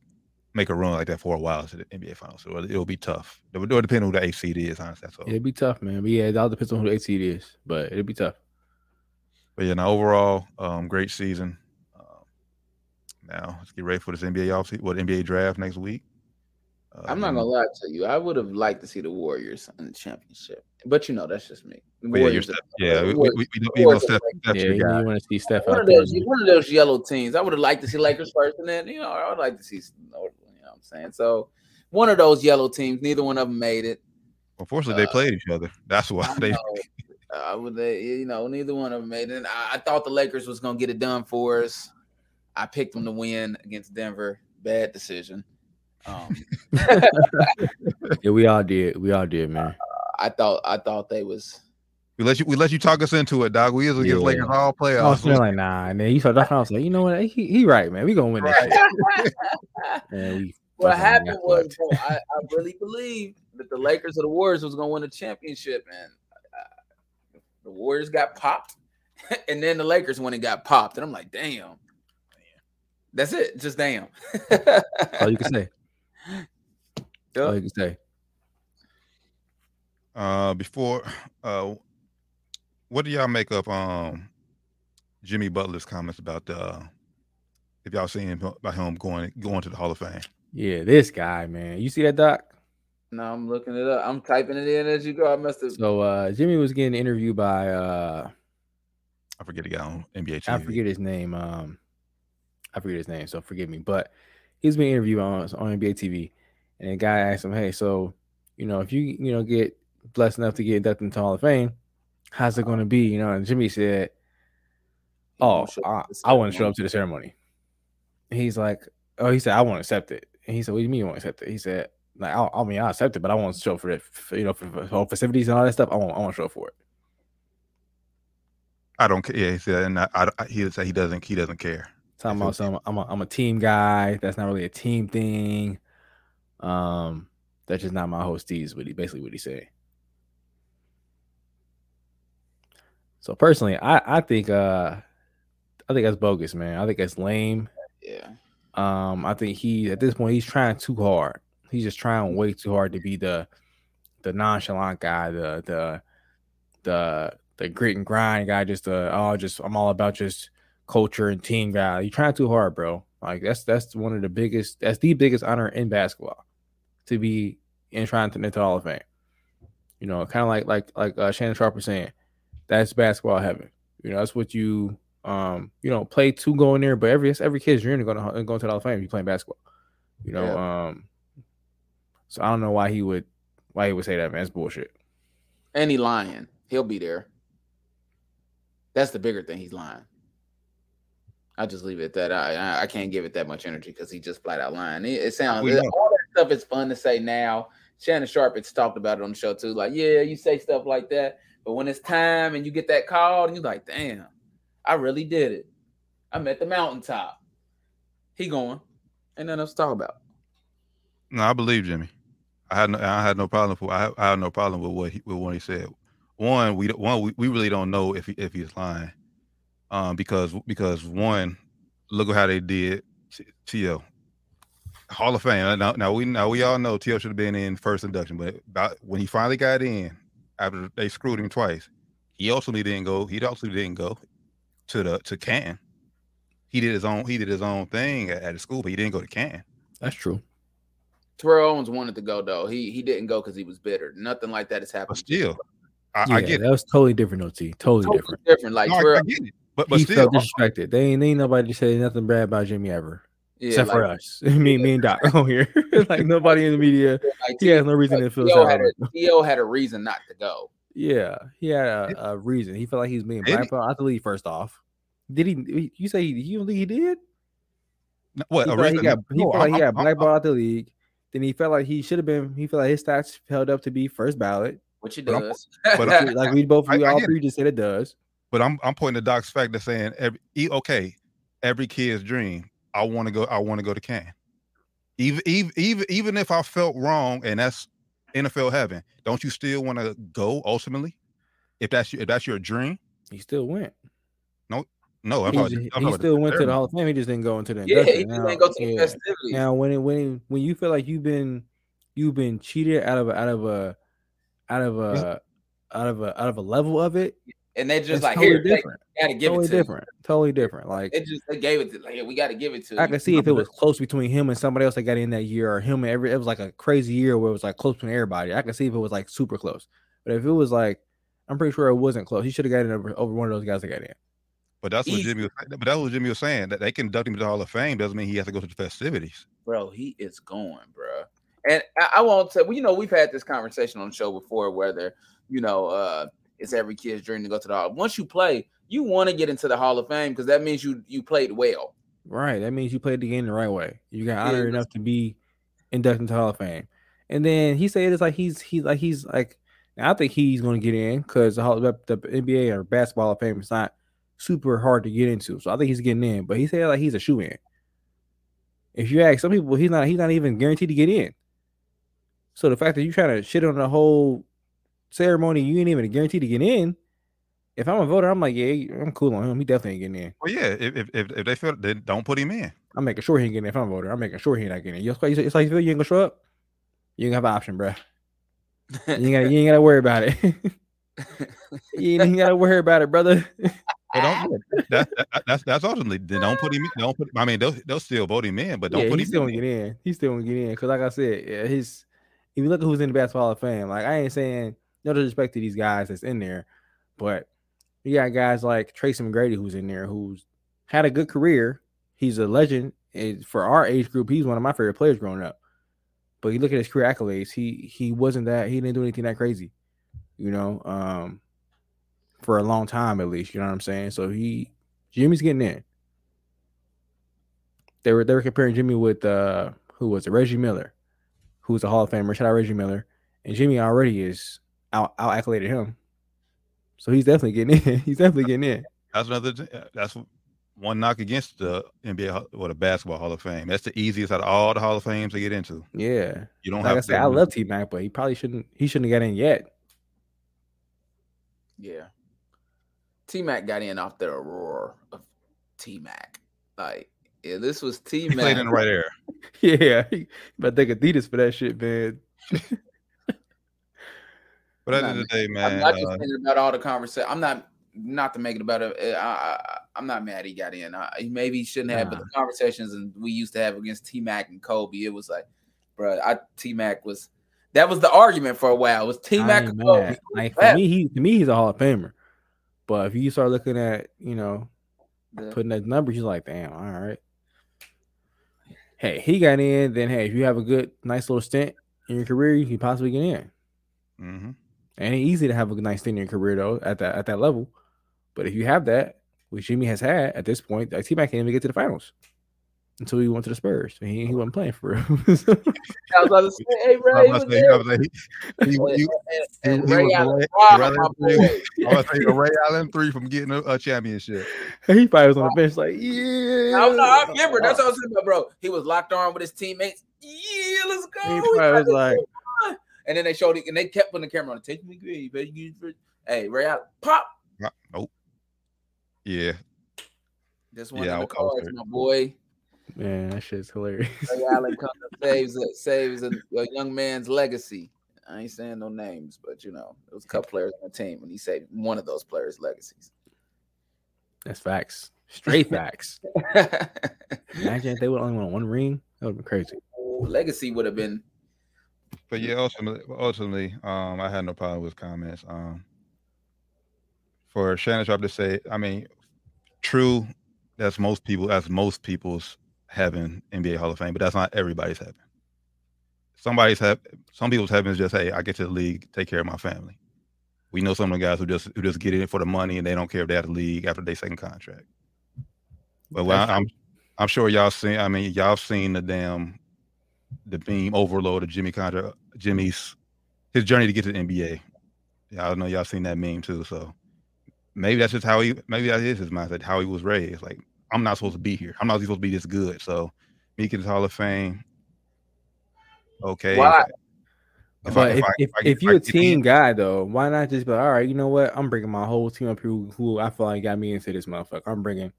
make a run like that for a while to the NBA finals. So it'll, it'll be tough. It will depend on who the AC is, honestly. That's all. It'd be tough, man. But yeah, it all depends on who the AC is, but it'll be tough. But yeah, now overall, um, great season. Um, now let's get ready for this NBA offseason, what NBA draft next week. Uh, I'm not gonna lie to you. I would have liked to see the Warriors in the championship, but you know that's just me. The yeah, you're Steph, yeah, we, we, Warriors- we, we, the know Warriors are Steph, Yeah, you, want to see Steph one out of there. those one of those yellow teams. I would have liked to see Lakers first, and then you know I would like to see you know what I'm saying. So one of those yellow teams. Neither one of them made it. Unfortunately, they uh, played each other. That's why I they. know. I would, they, you know, neither one of them made it. And I, I thought the Lakers was gonna get it done for us. I picked them to win against Denver. Bad decision. Um, Yeah, we all did. We all did, man. I thought I thought they was We let you we let you talk us into it, dog. We was against Yeah. Lakers all I was playoffs. feeling like, nah, and then you started talking. I was like, you know what? He, he right, man. We gonna win this shit. We what happened was bro, I, I really believed that the Lakers or the Warriors was gonna win the championship, and uh, the Warriors got popped, and then the Lakers when it got popped, and I'm like, damn. That's it. Just damn. all you can say. Yup. All you can say. Uh, before, uh, what do y'all make of um Jimmy Butler's comments about the if y'all seen him about him going going to the Hall of Fame? Yeah, this guy, man. You see that doc? no, I'm looking it up. I'm typing it in as you go. I must have. So uh Jimmy was getting interviewed by uh I forget the guy on NBA TV. I forget his name. Um I forget his name, so forgive me. But he's being interviewed on on NBA TV, and the guy asked him, "Hey, so you know, if you you know get blessed enough to get inducted into Hall of Fame, how's it going to be?" You know, and Jimmy said, He "Oh, won't show up I, to the I want to show ceremony." up to the ceremony." He's like, "Oh," he said, "I won't accept it." And he said, "What do you mean you want to accept it?" He said, "Like, I, I mean, I accept it, but I won't show for it, for, you know, for, for whole festivities and all that stuff. I want, I want to show for it." I don't care. Yeah, he said, and I, I, I- he said he doesn't he doesn't care. Talking about it- some, I'm a, I'm a team guy. That's not really a team thing. Um, that's just not my hosties. What he basically what he said. So personally, I I think uh I think that's bogus, man. I think that's lame. Yeah. Um, I think he at this point he's trying too hard. He's just trying way too hard to be the the nonchalant guy, the the the the grit and grind guy. Just the oh, just I'm all about just culture and team guy. You're trying too hard, bro. Like that's that's one of the biggest. That's the biggest honor in basketball to be in trying to enter the Hall of Fame. You know, kind of like like like uh, Shannon Sharpe was saying, that's basketball heaven. You know, that's what you um you know play to go in there, but every every kid's dream to go to go to the Hall of Fame. You playing basketball. You know, um. So I don't know why he would why he would say that, man. It's bullshit. And he lying. He'll be there. That's the bigger thing. He's lying. I just leave it at that. I I, can't give it that much energy because he just flat out lying. It, it sounds all that stuff is fun to say now. Shannon Sharpe has talked about it on the show too. Like, yeah, you say stuff like that, but when it's time and you get that call, and you're like, damn, I really did it. I'm at the mountaintop. He going, and then let's talk about. No, I believe Jimmy. I had no, I had no problem with I, I no problem with what he with what he said. One, we one we, we really don't know if he, if he's lying, um, because because one, look at how they did T.O. Hall of Fame. Now, now we now we all know T.O. should have been in first induction, but about, when he finally got in, after they screwed him twice, he also didn't go. He also didn't go to the to Canton. He did his own. He did his own thing at, at the school, but he didn't go to Canton. That's true. Terrell Owens wanted to go though. He he didn't go because he was bitter. Nothing like that has But happened. still, I, Yeah, I get it. that was totally different, OT. Totally Totally different. different. Like No, Terrell, I get it. But but he still, felt disrespected. They ain't, ain't nobody say nothing bad about Jimmy ever. Yeah, except for us, me, me and Doc on here. like nobody in the media. like He has no reason to like, feel T.O. sorry. had a, T.O. had a reason not to go. Yeah, he had a, a reason. He felt like he was being Did he? blackballed out the league. First off, did he? You say he, you don't think he did? What He a felt like he reason? got, he no, felt like he got I'm- I'm- blackballed out the league. Then he felt like he should have been. He felt like his stats held up to be first ballot. Which he does. but I'm- Which, like we both, we I all get three just said it does. But I'm I'm pointing to Doc's fact of saying every e- okay, every kid's dream. I want to go. I want to go to Can. Even even even even if I felt wrong, and that's NFL heaven, don't you still want to go ultimately? If that's your, if that's your dream, He still went. no. I'm He, talking- I'm he talking still went to the. Hall of Fame. He just didn't go into the yeah, he induction. just Now- go to the yeah. festivities. Now, when it, when it, when you feel like you've been you've been cheated out of a, out of a out of a out of a out of a level of it, and they just it's like totally here, they different. gotta give Totally it to different. Totally different. Like. It just they gave it to like yeah, we gotta give it to I you. can see if it was close between him and somebody else that got in that year, or him and every. It was like a crazy year where it was like close between everybody. I can see if it was like super close. But if it was like, I'm pretty sure it wasn't close. He should have got in over, over one of those guys that got in. But that's what Easy. Jimmy. Was, but that's what Jimmy was saying. That they can induct him to the Hall of Fame doesn't mean he has to go to the festivities. bro, he is going, bro. And I, I won't say, well, you know, we've had this conversation on the show before, whether you know, uh, it's every kid's dream to go to the hall. Once you play, you want to get into the Hall of Fame because that means you you played well. Right. That means you played the game the right way. You got Yeah, honored that's- enough to be inducted into Hall of Fame. And then he said it's like he's he's like he's like I think he's going to get in because the, Hall- the the NBA or basketball Hall of Fame is not super hard to get into. So I think he's getting in. But he said like he's a shoe in. If you ask some people, he's not he's not even guaranteed to get in. So the fact that you're trying to shit on the whole ceremony, you ain't even guaranteed to get in. If I'm a voter, I'm like, yeah, I'm cool on him. He definitely ain't getting in. Well, yeah. If if if, if they feel, then don't put him in. I'm making sure he ain't getting in if I'm a voter. I'm making sure he ain't not getting in. It's like, it's like you ain't gonna show up. You ain't have an option, bruh. You ain't gotta, you ain't gotta worry about it. you ain't gotta worry about it, brother. Don't, that, that, that's that's ultimately then don't put him. in. Don't put. I mean, they'll they'll still vote him in, but don't yeah, put he's him still in. gonna get in. He's still gonna get in because, like I said, yeah, his. If you look at who's in the basketball Hall of Fame, like I ain't saying no disrespect to these guys that's in there, but you got guys like Tracy McGrady who's in there, who's had a good career. He's a legend and for our age group. He's one of my favorite players growing up. But you look at his career accolades, he he wasn't that he didn't do anything that crazy, you know. Um, for a long time at least, you know what I'm saying. So he Jimmy's getting in. They were they were comparing Jimmy with uh who was it Reggie Miller, who's a Hall of Famer. Shout out Reggie Miller, and Jimmy already is out out accoladed him, so he's definitely getting in. he's definitely getting in. That's another. uh, That's one knock against the NBA or the Basketball Hall of Fame. That's the easiest out of all the Hall of Fames to get into. Yeah, You don't like have I to. said, I love T Mac, but he probably shouldn't. He shouldn't have got in yet. Yeah. T Mac got in off the roar of T Mac. Like, yeah, this was T He played in Mac. the right area. Yeah, but thank Adidas for that shit, man. But at the Nah, end of the day, I'm man, not just uh, thinking about all the conversation. I'm not not to make it about it. I, I, I'm not mad he got in. I, maybe he shouldn't have, but the conversations and we used to have against T Mac and Kobe, it was like, bro, I T Mac was that was the argument for a while. It was T Mac and Kobe. mad. Like for me, he to me he's a Hall of Famer. But if you start looking at you know The- putting that number, he's like, damn, all right. Hey, he got in. Then hey, if you have a good, nice little stint in your career, you can possibly get in. mhm. And it's easy to have a nice stint in your career though at that at that level. But if you have that, which Jimmy has had at this point, like T-Mac can't even get to the finals until he went to the Spurs. He, he wasn't playing for real. I was about to say, hey, Ray, was ah, was about to say, there. he- he- he- and, and Ray was Allen, Ray- Rob, Ray my Allen three. I Ray Allen three from getting a, a championship. he probably was on the ah. bench like, yeah. I, no, I remember. That's ah. what I was saying bro. He was locked arm with his teammates. Yeah, let's go. He We probably got was like, going. And then they showed it, and they kept putting the camera on. Take me green, baby. Hey, Ray Allen, pop. Nope. Yeah, This one Yeah, of I- the I was cards, my boy. man, that shit's hilarious. Ray Allen comes and saves a, saves a, a young man's legacy. I ain't saying no names, but you know, it was a couple players on the team, and he saved one of those players' legacies. That's facts. Straight facts. Imagine if they would only won one ring. That would be crazy. legacy would have been but yeah, ultimately, ultimately, um, I had no problem with comments. Um, for Shannon Sharpe to say, I mean, true, that's most people, that's most people's having NBA Hall of Fame, but that's not everybody's heaven. Somebody's have some people's heaven is just, hey, I get to the league, take care of my family. We know some of the guys who just who just get in for the money and they don't care if they're at the league after their second contract. But well, I'm I'm sure y'all seen. I mean, y'all seen the damn the beam overload of Jimmy contract, Jimmy's his journey to get to the NBA. Y'all know y'all seen that meme too. So maybe that's just how he. Maybe that is his mindset, how he was raised. Like I'm not supposed to be here. I'm not supposed to be this good. So me get Hall of Fame. Okay. Why? If but I, if, if, I, if, if you're a team guy though, why not just be like, all right, you know what? I'm bringing my whole team up here who, who I feel like got me into this motherfucker. I'm bringing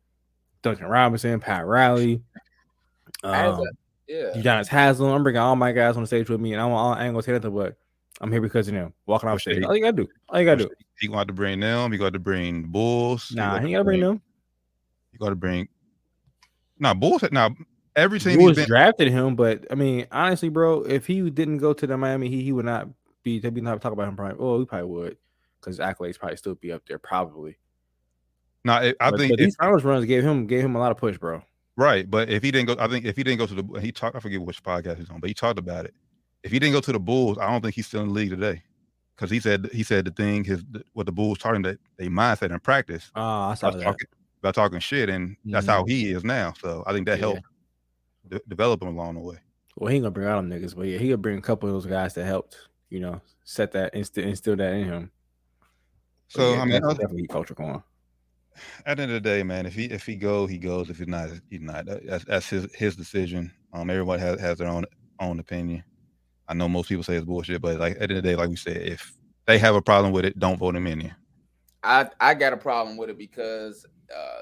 Duncan Robinson, Pat Riley, um, yeah, Udonis Haslem. I'm bringing all my guys on the stage with me, and I, want, I ain't gonna say but I'm here because of them. Walking off stage, all you gotta do, all you gotta do. He got to bring them. You got to bring the Bulls. Nah, he got to bring them. You got to bring. Nah, Bulls. Nah, every team Bulls been... drafted him, but I mean, honestly, bro, if he didn't go to the Miami, he he would not be. They'd be not talk about him. Probably. Oh, we probably would, because accolades probably still be up there, probably. No, nah, I but, think but these finals runs gave him gave him a lot of push, bro. Right, but if he didn't go, I think if he didn't go to the he talked. I forget which podcast he's on, but he talked about it. If he didn't go to the Bulls, I don't think he's still in the league today. Because he said he said the thing his what the Bulls taught him that they mindset in practice. Oh, I saw that. Talking, about talking shit, and mm-hmm. that's how he is now. So I think that yeah. helped de- develop him along the way. Well, he ain't gonna bring out them niggas, but yeah, he gonna bring a couple of those guys that helped, you know, set that instill, instill that in him. So yeah, I mean, definitely culture going at the end of the day, man, if he if he go, he goes. If he's not, he's not. That's, that's his his decision. Um, everybody has, has their own own opinion. I know most people say it's bullshit, but like at the end of the day, like we said, if they have a problem with it, don't vote him in here. I I got a problem with it because uh,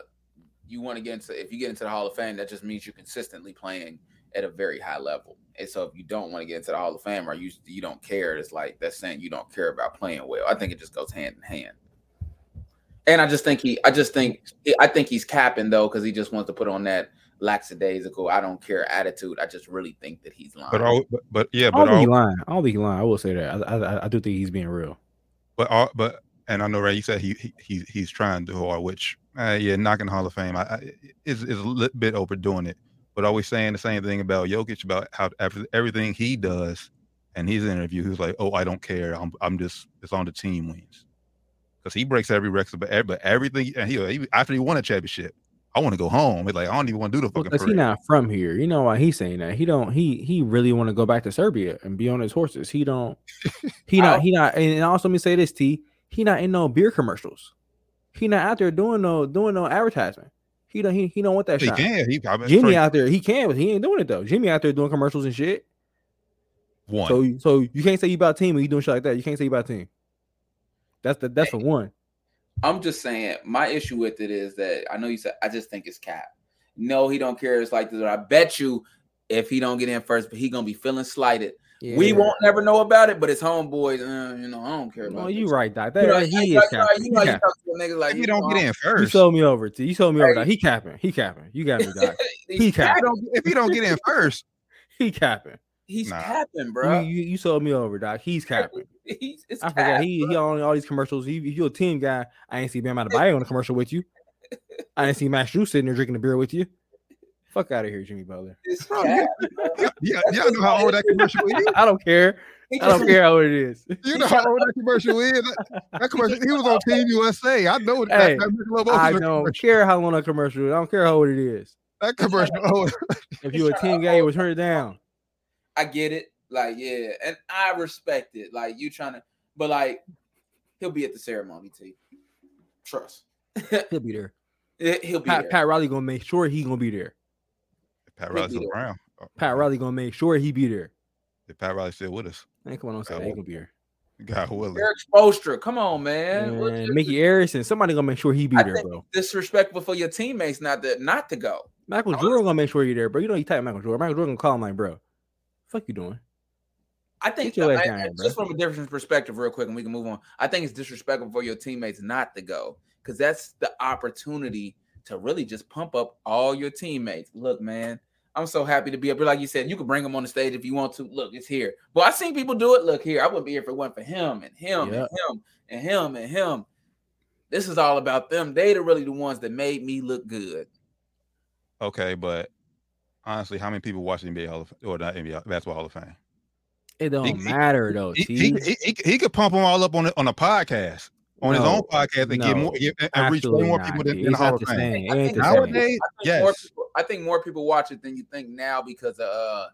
you want to get into if you get into the Hall of Fame, that just means you're consistently playing at a very high level. And so if you don't want to get into the Hall of Fame or you you don't care, it's like that's saying you don't care about playing well. I think it just goes hand in hand. And I just think he, I just think, I think he's capping though because he just wants to put on that lackadaisical, I don't care attitude. I just really think that he's lying. But all, but, but yeah, but I don't lying. I don't think he's lying. I will say that. I, I, I do think he's being real. But all, but and I know Ray, you said he he he's trying to hard, which uh, yeah, knocking Hall of Fame, I, I is is a little bit overdoing it. But always saying the same thing about Jokic about how after everything he does, and his interview, he was like, "Oh, I don't care. I'm I'm just it's on the team wins." Because he breaks every record, but, but everything, and he, he, after he won a championship, I want to go home. He's like, I don't even want to do the fucking. Because he not from here. You know why he's saying that? He don't. He he really want to go back to Serbia and be on his horses. He don't. He not. He not. And also, let me say this, T. He not in no beer commercials. He not out there doing no doing no advertisement. He don't. He, he don't want that he shot. Can. He can. Jimmy out there. He can, but he ain't doing it though. Jimmy out there doing commercials and shit. One. So so you can't say you about team when you doing shit like that. You can't say you about team. That's the that's the one. I'm just saying my issue with it is that I know you said I just think it's cap. No, he don't care. It's like this. I bet you if he don't get in first, but he gonna be feeling slighted. Yeah. We won't never know about it, but his homeboys, uh, you know, I don't care about. No, you right, Doc. That, you know, he is capping. You know, you talk to a like he don't get in first. You sold me over to. You sold me over. Doc. He capping. He capping. You got me, Doc. he capping. If he don't get in first, he capping. He's nah. capping, bro. You, you, you, sold me over, Doc. He's capping. He's, I forgot he he on all these commercials. He, if you're a team guy, I ain't see Bam Adebayo on a commercial with you. I ain't see Max Strus sitting there drinking a beer with you. Fuck out of here, Jimmy Butler. Bro, yeah, yeah, y'all know how old that commercial is. I don't care. I don't care how old it is. You know how old that commercial is. That, that commercial, he was on Team USA. I know hey, that, that I don't care how long that commercial. Is. I don't care how old it is. That commercial. Oh, if you're a team guy, you would turn it down. I get it. Like, yeah, and I respect it. Like you trying to, but like he'll be at the ceremony, too. Trust. he'll be there. He'll be Pat, there. Pat Riley gonna make sure he gonna be there. Pat Riley's still around. Oh, Pat Riley gonna make sure he be there. If Pat Riley still with us. Man, come on, don't say that. He gonna be here. God willing. Erik Spoelstra, come on, man. man Micky Arison, somebody gonna make sure he be I there, bro. Disrespectful for your teammates not to not to go. Michael oh. Jordan gonna make sure you're there, bro. You know you type Michael Jordan. Michael Jordan gonna call him like, bro, fuck you doing? I think I, I, just from a different perspective, real quick, and we can move on. I think it's disrespectful for your teammates not to go because that's the opportunity to really just pump up all your teammates. Look, man, I'm so happy to be up here. Like you said, you can bring them on the stage if you want to. Look, it's here. But I've seen people do it. Look here, I wouldn't be here if it wasn't for him and him and him and him and him. This is all about them. They are the really the ones that made me look good. Okay, but honestly, how many people watch the NBA Hall of or not NBA Basketball Hall of Fame? It don't He- he- matter though. He, T. he, he, he, he could pump them all up on a, on a podcast, on his own podcast, and get more get, and reach more not, people than, than the Hall of Fame. I think. Nowadays, I think more yes. people, I think more people watch it than you think now because of uh,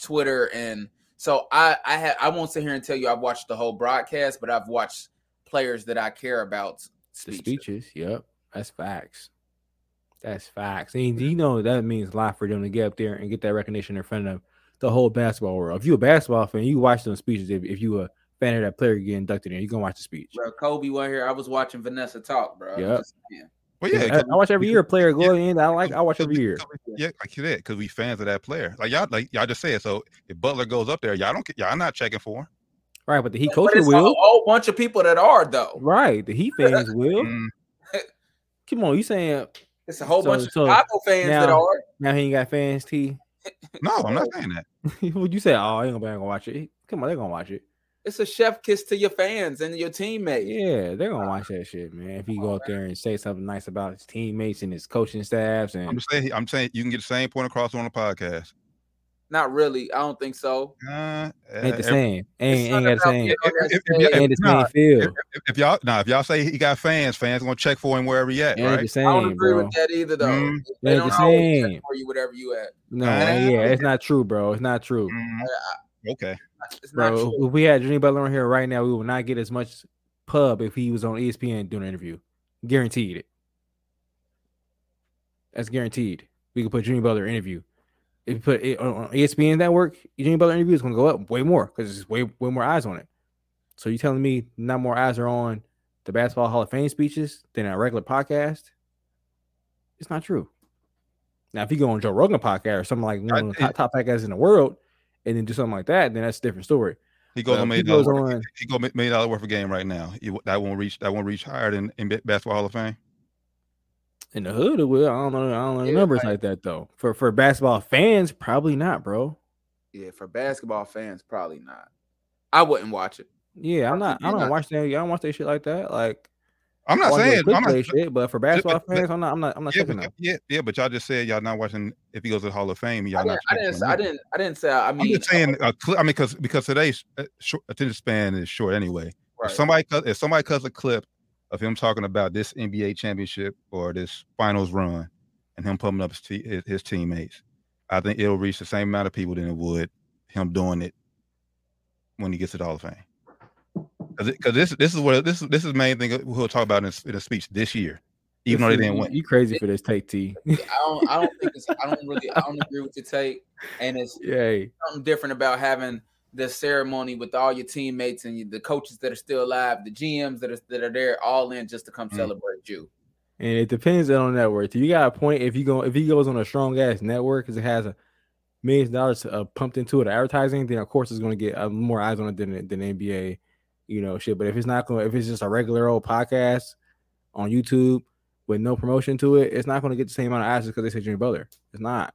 Twitter and so I I had I won't sit here and tell you I've watched the whole broadcast, but I've watched players that I care about The speeches. speeches. Yep. That's facts. That's facts. And you know that means a lot for them to get up there and get that recognition in front of the whole basketball world. If you're a basketball fan, you watch those speeches. If, if you a fan of that player getting inducted in, you're gonna watch the speech. Bro, Kobe went here. I was watching Vanessa talk, bro. I'm Yep. just saying. Well, Yeah, yeah, I, 'cause- I watch every year. A player go in. I like. I watch every year. Yeah, like you said, because we fans of that player. Like y'all, like y'all just said. So if Butler goes up there, y'all don't, y'all not checking for him. Right, but the Heat coaches will. a whole bunch of people that are though. Right, the Heat fans will. Come on, you saying It's a whole So- bunch of so Chicago fans that are. now he ain't got fans? T. no, I'm not saying that. Would you say? Oh, I ain't gonna, gonna watch it. Come on, they're gonna watch it. It's a chef kiss to your fans and your teammates. Yeah, they're gonna watch that shit, man. If he go up there and say something nice about his teammates and his coaching staffs, I'm and saying. I'm saying you can get the same point across on the podcast. Not really. I don't think so. Uh, ain't the same. Ain't, ain't got the same. getting If- if- stage. if- Ain't the nah, same feel. If, if, if y'all now, if y'all say he got fans, fans gonna check for him wherever he at, Ain't right? the same, I don't agree bro. with that either, though. Mm. They Ain't don't the always check same. for you, whatever you at. No, Uh, yeah, it's not true, bro. It's not true, Mhm. Okay. It's not bro. true. If we had Jimmy Butler on here right now, we would not get as much pub if he was on ESPN doing an interview. Guaranteed it. That's guaranteed. We could put Jimmy Butler interview. If you put it on ESPN network, Jimmy Butler interview is gonna go up way more because there's way way more eyes on it. So you telling me not more eyes are on the basketball Hall of Fame speeches than a regular podcast? It's not true. Now, if you go on Joe Rogan podcast or something like one of the top, top podcasts in the world, and then do something like that, then that's a different story. He goes Well, on he goes on- He go million dollar worth of game right now. He, that won't reach. That won't reach higher than in ba- basketball Hall of Fame. In the hood, it will. I don't know. I don't know Yeah, numbers like- like that though. For for basketball fans, probably not, bro. Yeah, for basketball fans, probably not. I wouldn't watch it. Yeah, I'm not. I don't not. watch that. I don't watch that shit like that. Like I'm not saying. I'm not, clickbait shit, but for basketball but- fans, I'm not. I'm not. I'm not yeah, but, them. yeah, yeah, but y'all just said y'all not watching. If he goes to the Hall of Fame, y'all I not. didn't. I didn't. for I didn't. I didn't say. I I'm mean, just saying. A cli- I mean, because because today's uh, short, attention span is short anyway. right. If somebody if somebody cuts a clip of him talking about this NBA championship or this finals run, and him pumping up his, te- his, his teammates, I think it'll reach the same amount of people than it would him doing it when he gets to the Hall of Fame. Because this this is what this is this is the main thing we'll talk about in, his- in the speech this year, even though they didn't you, win. You crazy for this take T? I don't. I don't think it's. I don't really. I don't agree with your take. And it's Yay. something different about having the ceremony with all your teammates and the coaches that are still alive, the GMs that are that are there, all in just to come Mm. celebrate you. And it depends on network. You got a point if you go if he goes on a strong ass network because it has a millions of dollars uh, pumped into it advertising, then of course it's going to get uh, more eyes on it than than NBA, you know, shit. But if it's not going, if it's just a regular old podcast on YouTube with no promotion to it, it's not going to get the same amount of eyes because they say Jimmy Butler. It's not.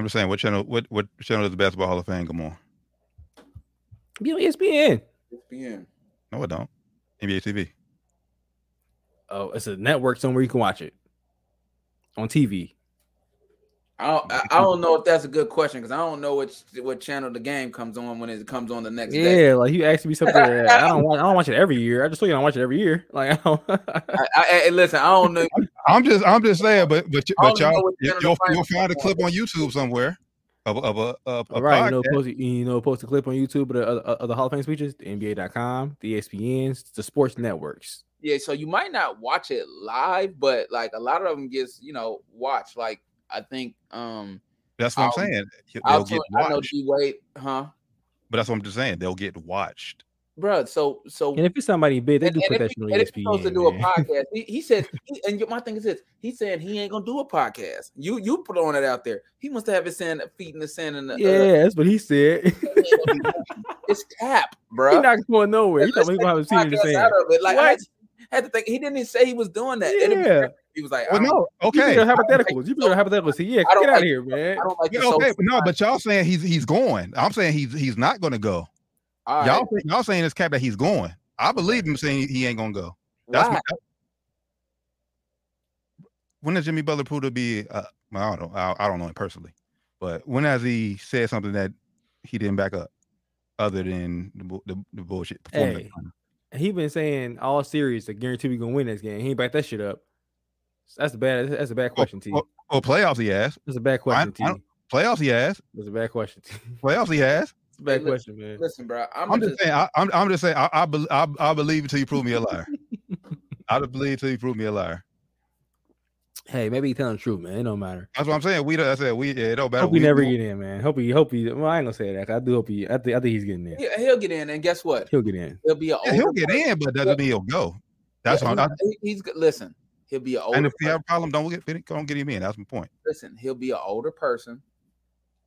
I'm just saying, what channel? What what channel does the Basketball Hall of Fame come on? Be on ESPN. ESPN. No, it don't. NBA TV. Oh, it's a network somewhere you can watch it on TV. I don't, I, I don't know if that's a good question because I don't know which what channel the game comes on when it comes on the next day. Yeah, like you asked me something. that I don't. Watch, I don't watch it every year. I just told you I don't watch it every year. Like, I don't, I, I, I- listen, I don't know. I'm just I'm just saying, but but but y'all you- channel you'll, find you'll find a clip on YouTube somewhere of a- of a of a All right, you know, post you know, post a clip on YouTube of the, of of the Hall of Fame speeches, the NBA.com, the ESPNs, the sports networks. Yeah, so you might not watch it live, but like a lot of them gets you know watched. Like I think um That's what I'm I'll- saying. They'll I'll get tell, I know watched. D Wade, huh, But that's what I'm just saying. They'll get watched. Bruh, So so And if it's somebody big, they and, do and put if that shit on and if he's supposed to do a podcast, he, he said, he, and my thing is this: he's saying he ain't gonna do a podcast. You you put on it out there. He must have his sand feet in the sand and the, uh, Yeah, that's what he said. it's cap, He's bro. not going nowhere. He thought he gonna have a seat in the sand. Out of it. Like I What? Had, to think he didn't even say he was doing that. Yeah. He was like, Well, no, okay, okay. hypotheticals. You bring hypotheticals. Yeah, get out like- of here, man. I don't like Yeah, okay, but no, but y'all saying he's he's going. I'm saying he's he's not going to go. All Y'all right. y'all saying this cap that he's going. I believe him saying he ain't going to go. That's Why? my, when has Jimmy Butler prove to be? Uh, I don't. I, I don't know him personally, but when has he said something that he didn't back up, other than the the, the bullshit? performance? Hey. He been saying all series to guarantee we gonna win this game. He ain't back that shit up. That's a bad. That's a bad question, T. Oh, oh, playoffs he has. That's a bad question, T. I don't- Playoffs he has. That's a bad question, T. Playoffs he has. It's a bad Hey, question, man. Listen, bro. I'm, I'm just, just saying. I, I'm, I'm just saying. I, I, bel- I, I believe until you prove me a liar. I believe until you prove me a liar. Hey, maybe he telling the truth, man. It don't matter. That's what I'm saying. We. don't- I said we. Yeah, it don't matter. Hope he We- never we- get in, man. Hope he. Hope he. Well, I ain't gonna say that. I do hope he. I think. I think he's getting in. he- he'll get in, and guess what? He'll get in. He'll be a. Yeah, he'll get person. in, but doesn't mean he'll go. That's Yeah, all. I- he- he's good. Listen, he'll be an older. And if you have a problem, don't get don't get him in. That's my point. listen, he'll be an older person.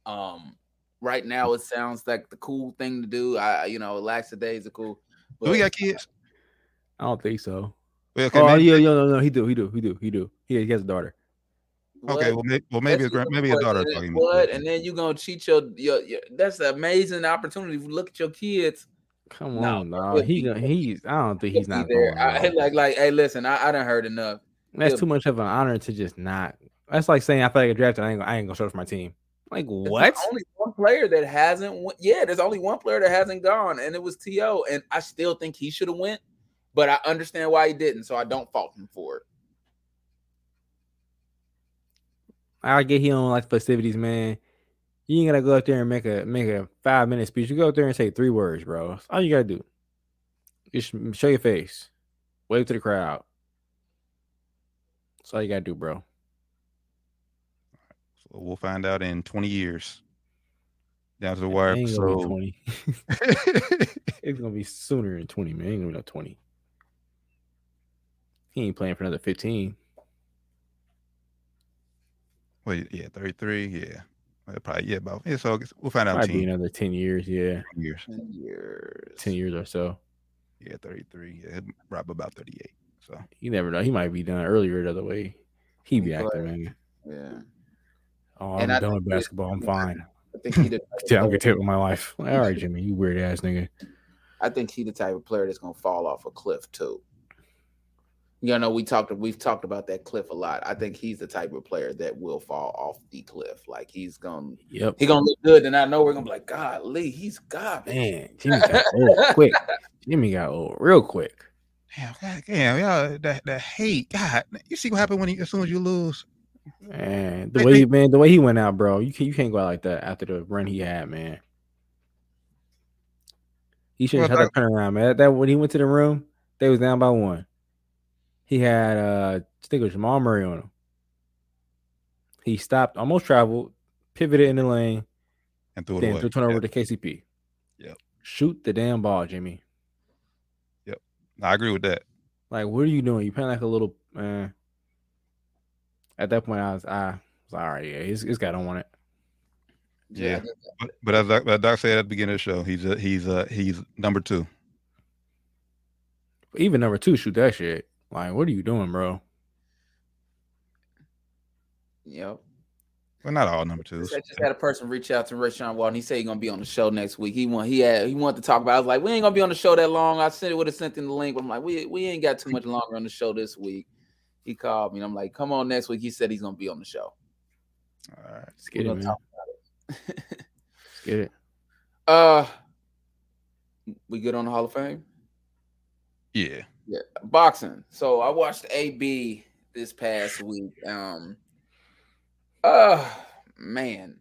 Um, right now it sounds like the cool thing to do. I, you know, laxadays are cool. Do we got kids? I don't think so. Well, okay, oh maybe, yeah, yeah, no, no, he do, he do, he do, he do. He, he has a daughter. okay. what? Well, maybe, well, maybe his That's grand, maybe a daughter. and talking then What? about And then you gonna cheat your, your, your that's an amazing opportunity. Look at your kids. Come on, dog. he'll He, gonna- he's. I don't think he's not there. going. I, like, like, hey, listen, I, I done heard enough. That's he'll- too much of an honor to just not. That's like saying I feel like a draft. I ain't. gonna- I ain't gonna show up for my team. Like There's what? Only one player that hasn't. Went, yeah, there's only one player that hasn't gone, and it was To. And I still think he should have went, but I understand why he didn't, so I don't fault him for it. I get he on like festivities, man. You ain't gotta go up there and make a make a five minute speech. You go up there and say three words, bro. That's all you gotta do. Just show your face, wave to the crowd. That's all you gotta do, bro. So we'll find out in 20 years. Down to the It wire. ain't gonna be twenty. it's gonna be sooner than twenty, man. Ain't gonna be no twenty. He ain't playing for another fifteen. wait, yeah, 33. Yeah, Well, probably yeah. About yeah. So we'll find out Might in be 10 another ten years, yeah, years. Ten years. ten years or so. Yeah, 33. Yeah, he'll probably about 38. So You never know. He might be done earlier the other way. He be He acting, could. man. Yeah. Oh, I'm I done with basketball. I'm fine. I think he the type of Yeah, I'm player- gonna take with my life. Like, all right, Jimmy, you weird ass nigga. I think he the type of player that's gonna fall off a cliff too. You know, we talked we've talked about that cliff a lot. I think he's the type of player that will fall off the cliff. Like he's gonna Yep. he gonna look good, and I know we're gonna be like, God, Lee, he's god Man, Jimmy got old quick. Jimmy got old real quick. damn, God, damn, y'all that that hate. God, you see what happened when he, as soon as you lose. Man, the way he, man, the way he went out, bro. You can you can't go out like that after the run he had, man. He should have Well, had that turnaround, man. That when he went to the room, they was down by one. He had uh I think it was Jamal Murray on him. He stopped, almost traveled, pivoted in the lane, and threw it then away. threw turn over Yeah, to KCP. Yep. Shoot the damn ball, Jimmy. Yep. I agree with that. Like, what are you doing? You playing like a little man. At that point, I was, I was like, all right, yeah, this, this guy don't want it. Yeah. But, but as Doc, as Doc said at the beginning of the show, he's a, he's a, he's number two. Even number two, shoot that shit. Like, what are you doing, bro? Yep. Well, not all number twos. I just had a person reach out to Rashawn Walton. He said he's gonna be on the show next week. He want he had he wanted to talk about. It. I was like, we ain't gonna be on the show that long. I sent it would have sent him the link, but I'm like, we we ain't got too much longer on the show this week. He called me and I'm like, come on next week. He said he's gonna be on the show. All right. Let's get We're it, gonna man. talk Let's get it. Uh, we good on the Hall of Fame? Yeah. Yeah, boxing. So I watched AB this past week. Um, uh man.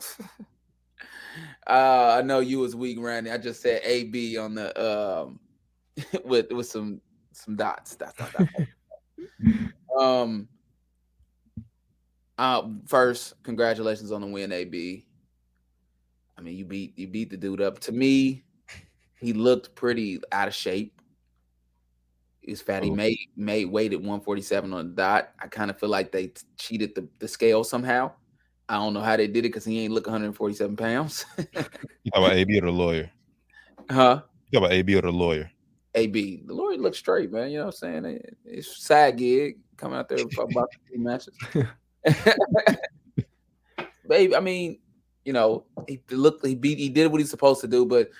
uh, I know you was weak, Randy. I just said AB on the um with with some some dots. Dots, dots. um. Uh, first, congratulations on the win, AB. I mean, you beat you beat the dude up. To me, he looked pretty out of shape. He's fatty Oh. made made weight at 147 on the dot. I kind of feel like they t- cheated the, the scale somehow. I don't know how they did it because he ain't look 147 pounds. You talk about AB or the lawyer? huh? You talk about AB or the lawyer? AB. The lawyer looks straight, man. You know what I'm saying? It- it's side gig coming out there for about three matches. Baby, I mean, you know, he looked he beat he did what he's supposed to do, but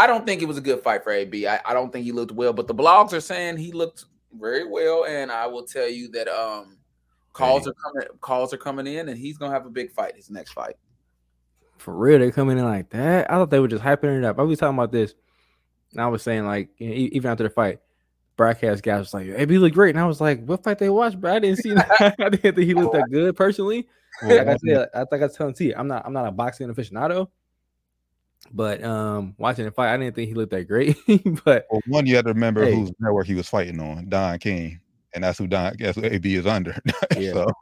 I don't think it was a good fight for AB. I, I don't think he looked well, but the blogs are saying he looked very well, and I will tell you that um Calls Hey. are coming. Calls are coming in, and he's gonna have a big fight. His next fight. For real, they're coming in like that. I thought they were just hyping it up. I was talking about this, and I was saying like you know, even after the fight, broadcast guy was like, "AB he looked great," and I was like, "What fight they watched, But I didn't see. that. I didn't think he looked that good personally." Like I said, I think I was telling T, I'm not I'm not a boxing aficionado, but um, watching the fight, I didn't think he looked that great. but Well, one, you have to remember Hey. whose network he was fighting on, Don King, and that's who Don, that's who AB is under. Yeah. so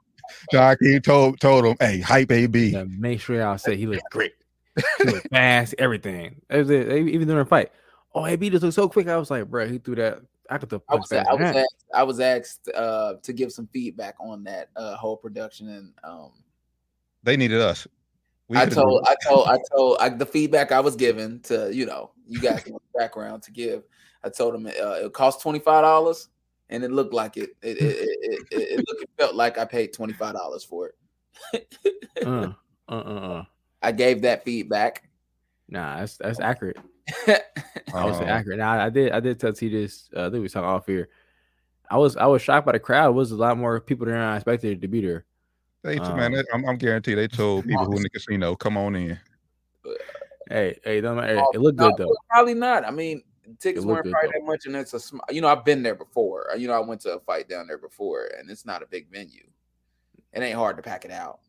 Don King told told him, "Hey, hype AB." to make sure I said he looked great, he looked fast, everything. That. Even during the fight, oh, AB just looked so quick. I was like, bro, he threw that. I could have I was, punched I was asked, I was asked uh, to give some feedback on that uh, whole production, and um, They needed us. We I could've told, I told, I told, I, the feedback I was given to you know you guys in the background to give. I told him uh, it cost twenty five dollars, and it looked like it. It it, it, it, it, it, looked, it felt like I paid twenty five dollars for it. uh, uh, uh, uh. I gave that feedback. Nah, that's that's accurate. it. I would say Um, accurate. Now I did I did tell T this. Uh, I think we was talking off here. I was I was shocked by the crowd. It was a lot more people than I expected to be there. They, Um, man, they- I'm, I'm guaranteed they told people who in the casino, "Come on in." Hey, hey, don't matter. Oh, It looked no, good though. Probably not. I mean, tickets weren't good, probably though. that much, and it's a sm- you know I've been there before. You know I went to a fight down there before, and it's not a big venue. It ain't hard to pack it out.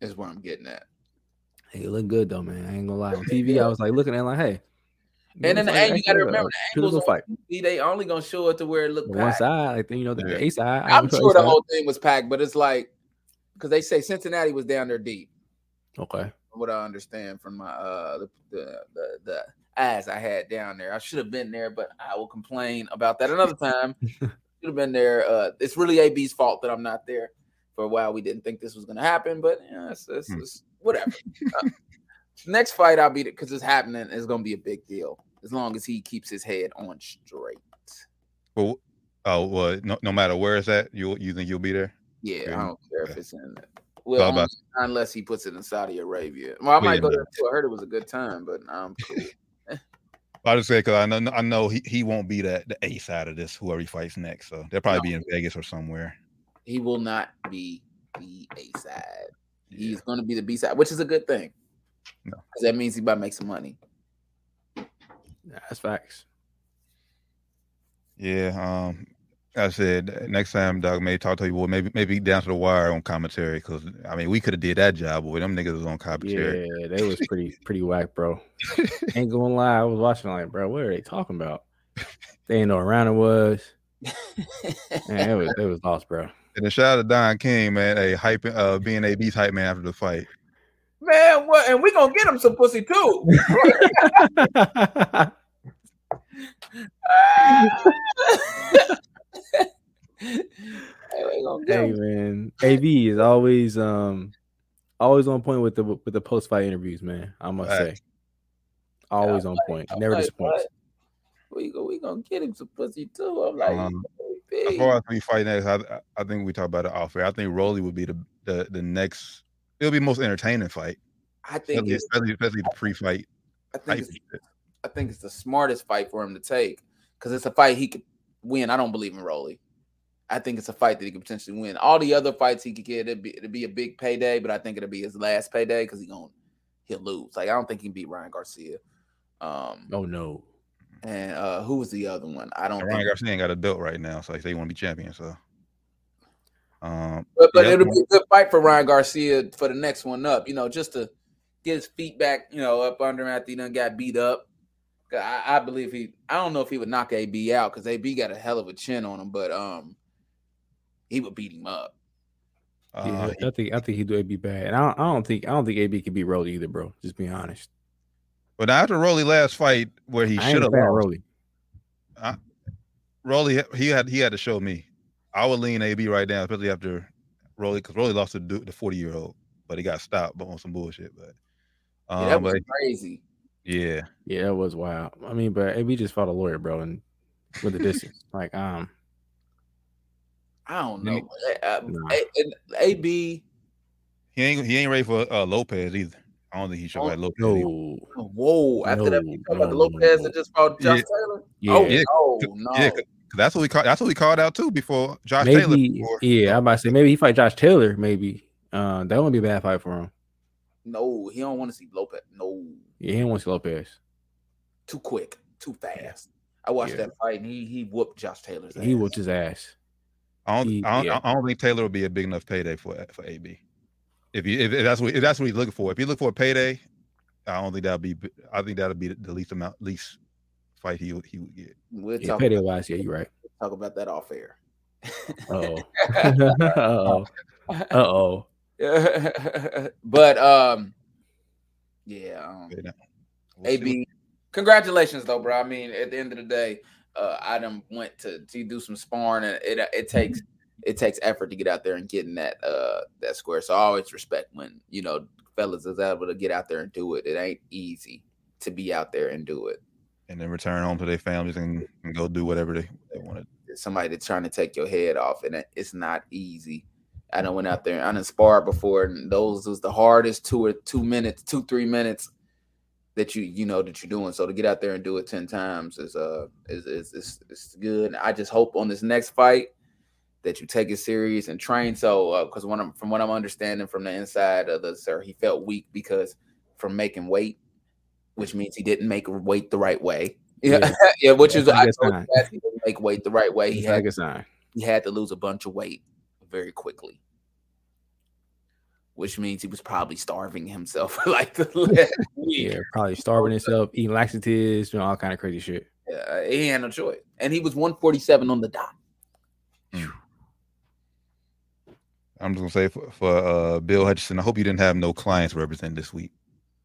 Is what I'm getting at. Hey, it looked good though, man. I ain't gonna lie. On TV, I was like looking at it like, hey. And then the and you got to remember the angles beautiful on fight. TV, they only gonna show it to where it looked The one packed. side, like you know, the, Yeah. A side. I I'm sure the side. whole thing was packed, but it's like because they say Cincinnati was down there deep. Okay. what I understand from my uh the the the, the eyes I had down there. I should have been there, but I will complain about that another time. should have been there. Uh, it's really AB's fault that I'm not there. For a while, we didn't think this was gonna happen, but yeah, it's, it's, Hmm. it's whatever. Uh, next fight, I'll beat it because it's happening. It's gonna be a big deal as long as he keeps his head on straight. Well, oh well, no, no matter where it's at, you you think you'll be there? Yeah, Okay. I don't care if it's in. So Well, only- unless he puts it in Saudi Arabia. Well, I might yeah, go no. there too. I heard it was a good time, but I'm cool. I just say because I know I know he, he won't be the the A side of this whoever he fights next, so they'll probably be in Vegas or somewhere. he will not be the A side. He's going to be the B side, which is a good thing. No. 'Cause that means he about to make some money. Yeah, that's facts. Yeah, um, I said next time, Doug may talk to you, boy, maybe maybe down to the wire on commentary because I mean we could have did that job, boy. Them niggas was on commentary. Yeah, they was pretty pretty whack, bro. Ain't gonna lie, I was watching like, bro, what are they talking about? They ain't know what round it was. Man, it was it was lost, bro. And then shout out to Don King, man, a hype, uh, being a beast hype man after the fight. Man, what? And we gonna get him some pussy too. hey, we gonna get hey him. man, AB is always um always on point with the with the post fight interviews, man. I must say, Facts. always on point, I'm never like, disappoints. what? We go, we gonna get him some pussy too. I'm like, Um, hey, As far as we fight next, I, I think we talk about it off air. I think Rolly would be the, the the next. It'll be the most entertaining fight, I think especially, especially, especially the pre-fight. I think it's. I think it's the smartest fight for him to take because it's a fight he could win. I don't believe in Rolly. I think it's a fight that he could potentially win. All the other fights he could get, it'd be, it'd be a big payday, but I think it'll be his last payday because he going he'll lose. Like I don't think he can beat Ryan Garcia. Um, Oh no, and uh, who was the other one? I don't. And Ryan Think, Garcia ain't got a belt right now, so like they want to be champion. So, um, but but it'll be a good fight for Ryan Garcia for the next one up. You know, just to get his feet back. You know, up under him after he done got beat up. I, I believe he. I don't know if he would knock AB out because AB got a hell of a chin on him, but um, he would beat him up. uh, yeah, I think I think he do AB bad, and I don't, I don't think I don't think AB could beat Rolly either, bro. Just be honest, but after Rolly last fight where he should have fan of lost, Rolly. Rolly he had he had to show me. I would lean AB right now, especially after Rolly, because Rolly lost to the forty year old, but he got stopped but on some bullshit. But um, Yeah, that was but crazy. yeah, Yeah, that was wild. I mean, but AB just fought a lawyer, bro, and with the distance, like um, I don't know. Uh, Nah. A- and AB, he ain't he ain't ready for uh, Lopez either. I don't think he should Oh, fight Lopez. either. no, whoa! After that, No, you talk about the Lopez no. that just fought Josh Yeah. Taylor. yeah, Oh Yeah, no, no. Yeah, That's what we call. That's what we called out too before Josh Taylor. before. yeah, I'm about to say maybe he fight Josh Taylor. Maybe uh, that wouldn't be a bad fight for him. No, he don't want to see Lopez. No, Yeah, he don't want to see Lopez. too quick, too fast. I watched Yeah. that fight and he he whooped Josh Taylor's He ass. whooped his ass. I don't, I, don't, yeah. I don't think Taylor will be a big enough payday for for AB. If you if, if that's what if that's what he's looking for. If you look for a payday, I don't think that'll be. I think that'll be the least amount least fight he would he would get. We'll Yeah, payday wise, yeah, you're right. talk about that off air. Uh oh. uh oh. but um, yeah, um, We'll AB, congratulations though, bro. I mean, at the end of the day, uh, I done went to to do some sparring, and it it takes it takes effort to get out there and get in that uh that square. So I always respect when you know fellas is able to get out there and do it. It ain't easy to be out there and do it. and then return home to their families and, and go do whatever they, they want to. Somebody that's trying to take your head off, and it's not easy. I done went out there. I done sparred before, and those was the hardest two or two minutes, two three minutes that you you know that you're doing. So to get out there and do it ten times is uh is is is, is good. I just hope on this next fight that you take it serious and train. So because when I'm from what I'm understanding from the inside of the sir, he felt weak because from making weight, which means he didn't make weight the right way. Yeah, Yeah. yeah, which That's is I good told sign. you that he didn't make weight the right way. He It's not a had he had to lose a bunch of weight very quickly, which means he was probably starving himself like the last week. Yeah, probably starving himself, eating laxatives, doing all kind of crazy shit. Yeah, he had no choice, and he was 147 on the dot. I'm just gonna say for, for uh, Bill Hutchinson, I hope you didn't have no clients represent this week,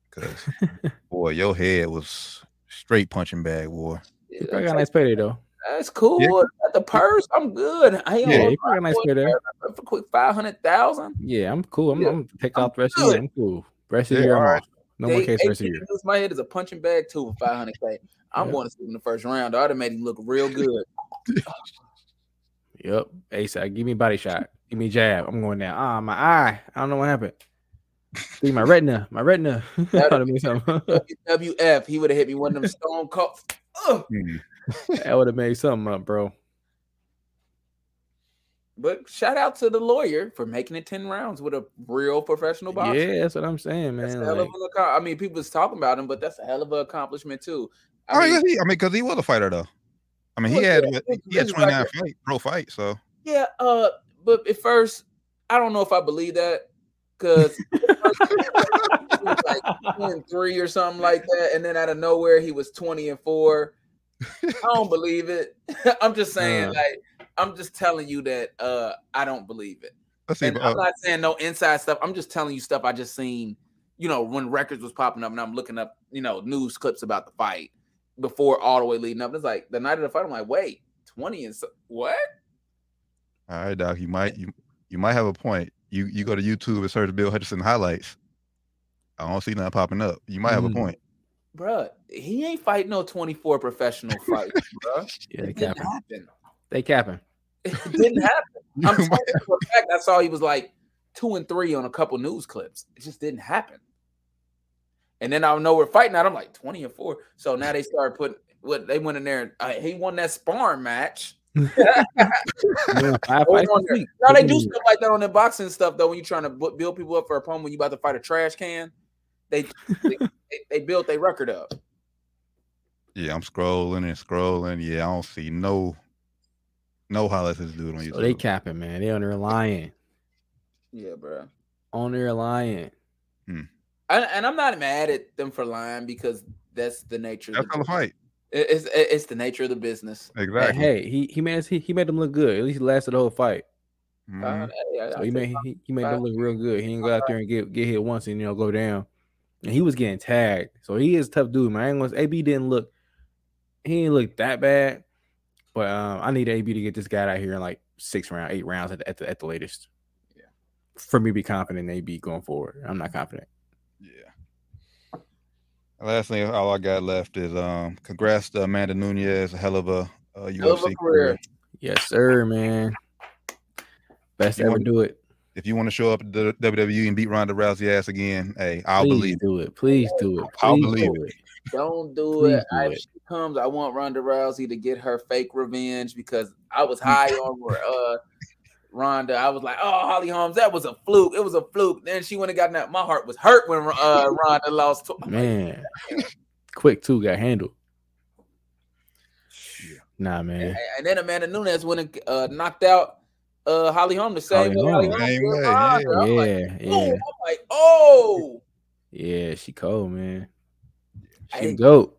because boy, your head was straight punching bag war. Yeah, He probably got a nice payday though. That's cool. Yeah. At the purse, I'm good. I ain't Yeah, on he got a nice payday. for quick five hundred thousand. Yeah, I'm cool. I'm, Yeah, I'm gonna take I'm off the rest of the year. I'm cool. Rest of the year, I'm alright. off. No more case the rest of the year. My head is a punching bag too for five hundred k. I'm Yeah. going to sleep in the first round. I'd have made him look real good. Yep. ASAP. Give me a body shot. Give me a jab. I'm going down. Ah, my eye. I don't know what happened. See my retina. My retina. that would have been something. WWF, he would have hit me one of them stone cold. Ugh. That would have made something up, bro. But shout out to the lawyer for making it 10 rounds with a real professional boxer. Yeah, that's what I'm saying, That's man. a hell Like, of an I mean, people was talking about him, but that's a hell of an accomplishment too. Oh, I mean, he, I mean, because he was a fighter though. I mean, he Well, had yeah, he- he had 29 like- fight pro fight, so yeah, uh, but at first, I don't know if I believe that because like 2 and 3 or something like that, and then out of nowhere he was 20 and 4. I don't believe it. I'm just saying, Uh. like, I'm just telling you that uh I don't believe it. see. And uh, I'm not saying no inside stuff. I'm just telling you stuff I just seen, you know, when records was popping up and I'm looking up, you know, news clips about the fight before all the way leading up. It's like the night of the fight, I'm like, wait, 20 and so, what? all right, Doc, you might you you might have a point. You you go to YouTube and search Bill Hutchinson highlights. I don't see nothing popping up. You might have a Mm. point. Bruh, he ain't fighting no 24 professional fights, bruh. yeah, they It didn't capping. happen. They capping. It didn't happen. I'm telling you for a fact I saw he was like two and three on a couple news clips. It just didn't happen. And then I know we're fighting out. I'm like 20 and four. So now they started putting what they went in there and uh, he won that sparring match. Yeah, five Hold fights on this there. week. Now they do stuff like that on their boxing stuff though. When you're trying to bu- build people up for a opponent, when you about to fight a trash can, they they, they, they built their record up. yeah, I'm scrolling and scrolling. Yeah, I don't see no no highlights of this dude on YouTube. So they capping, man. They on there lying. Yeah, bro. On there lying. And, and I'm not mad at them for lying because that's the nature. That's of how the the fight. It's it's the nature of the business. Hey, Exactly. Hey, he he made us, he, he made them look good. At least he lasted the whole fight. Mhm. Uh, hey, So he made he, he made them look real good. He didn't go out there and get get hit once and you know go down. And he was getting tagged. So he is a tough dude, man. I ain't gonna, AB didn't look he didn't look that bad. But um, I need AB to get this guy out here in like six round, eight rounds at the, at the, at the latest. Yeah. For me to be confident in AB going forward. I'm not confident. Yeah. Last thing, all I got left is um, congrats to Amanda Nunes, a hell of a uh, UFC Hell of a career. Yes, sir, man. Best You ever want- do it. If you want to show up at the WWE and beat Ronda Rousey ass again, hey, I'll Please believe. do it. Please do it. I'll believe do it. Don't do Please it. do I- if it. she comes, I want Ronda Rousey to get her fake revenge because I was high on uh Ronda. I was like, oh Holly Holmes, that was a fluke. It was a fluke. Then she went and got that. My heart was hurt when uh Ronda lost. To- Man, quick too got handled. Nah, man. and, and then Amanda Nunes went and uh, knocked out uh Holly Holm the same Holly way. Holly Holm. Holm Same way, yeah. I'm like, Yeah, oh, yeah, I'm like, oh. yeah. She cold, man. She Hey. goat.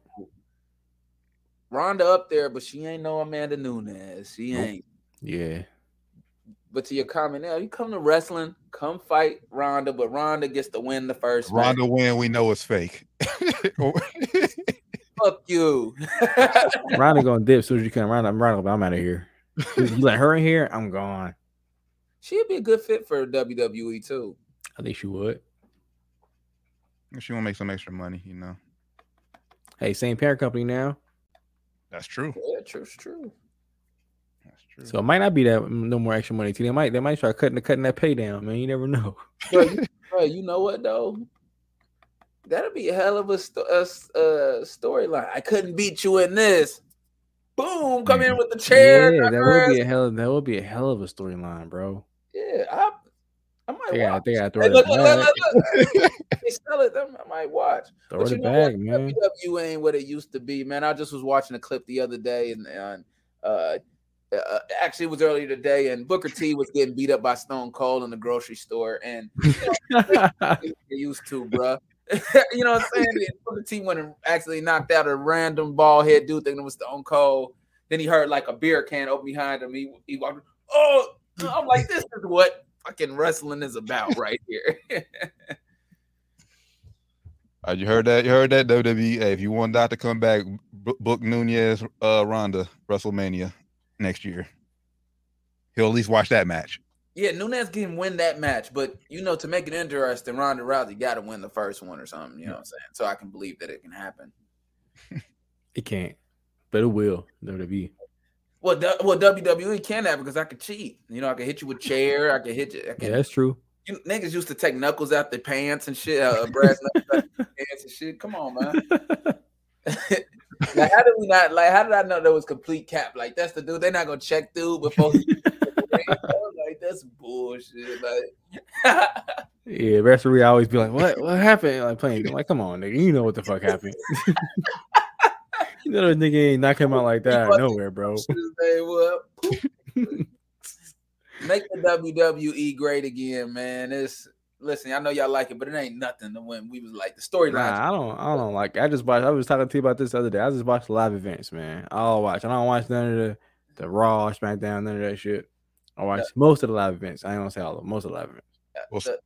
Ronda up there, but she ain't no Amanda Nunes. She ain't. Yeah, But to your comment now, you come to wrestling, come fight Ronda, but Ronda gets to win the first match. Ronda win, we know it's fake. Fuck you. Ronda gonna dip as soon as you come. Ronda, I'm Ronda, I'm out of here. You let her in here, I'm gone. She'd be a good fit for WWE too. I think she would. she want to make some extra money, you know. Hey, same parent company now, That's true. Yeah, true, true. That's true. so it might not be that no more extra money. Too. They might they might start cutting cutting that pay down, man. You never know. Bro, you, bro, you know what though? That'd be a hell of a, sto- a s- uh, storyline. I couldn't beat you in this. Boom! Come in with the chair. yeah, that would be a hell. That would be a hell of a storyline, bro. Yeah, I, I might got watch. got to Hey, throw look, it look, look, back. look, look. they sell it. I might watch. Throw But it you know back, man. WWE ain't what it used to be, man. I just was watching a clip the other day, and, and uh, uh, actually, it was earlier today, and Booker T was getting beat up by Stone Cold in the grocery store, and they used to, bruh. you know what I'm saying? And Booker T went and actually knocked out a random bald head dude thinking it was Stone Cold. Then he heard like a beer can open behind him. He, he walked, oh, I'm like, this is what fucking wrestling is about right here. Uh, you heard that? You heard that? WWE. Hey, if you want Dot to come back, book Nunes, uh, Ronda, WrestleMania next year. He'll at least watch that match. Yeah, Nunes can win that match, but you know, to make it interesting, Ronda Rousey got to win the first one or something. You know what I'm saying? So I can believe that it can happen. it can't, but it will. WWE. Well, du- well, WWE can have because I could cheat. You know, I could hit you with chair. I could hit you. I Yeah, that's true. you niggas used to take knuckles out their pants and shit, uh, brass knuckles out their pants and shit. Come on, man. like, how did we not? Like, how did I know there was complete cap? Like, that's the dude. They're not gonna check dude before. he- that's bullshit. Like. Yeah, referee always be like, "What? What happened?" Like playing, like, "Come on, nigga, you know what the fuck happened." you know that nigga ain't not come out like that nowhere, bro. Shit his name up. Make the WWE great again, man. It's listen, I know y'all like it, but it ain't nothing to when we was like the storyline. Nah, I don't, I don't like. I just watch. I was talking to you about this the other day. I just watched live events, man. I'll watch. I don't watch none of the the Raw, SmackDown, none of that shit. I watch most of the live events. I ain't gonna say all of them. Most of the live events. Well, the,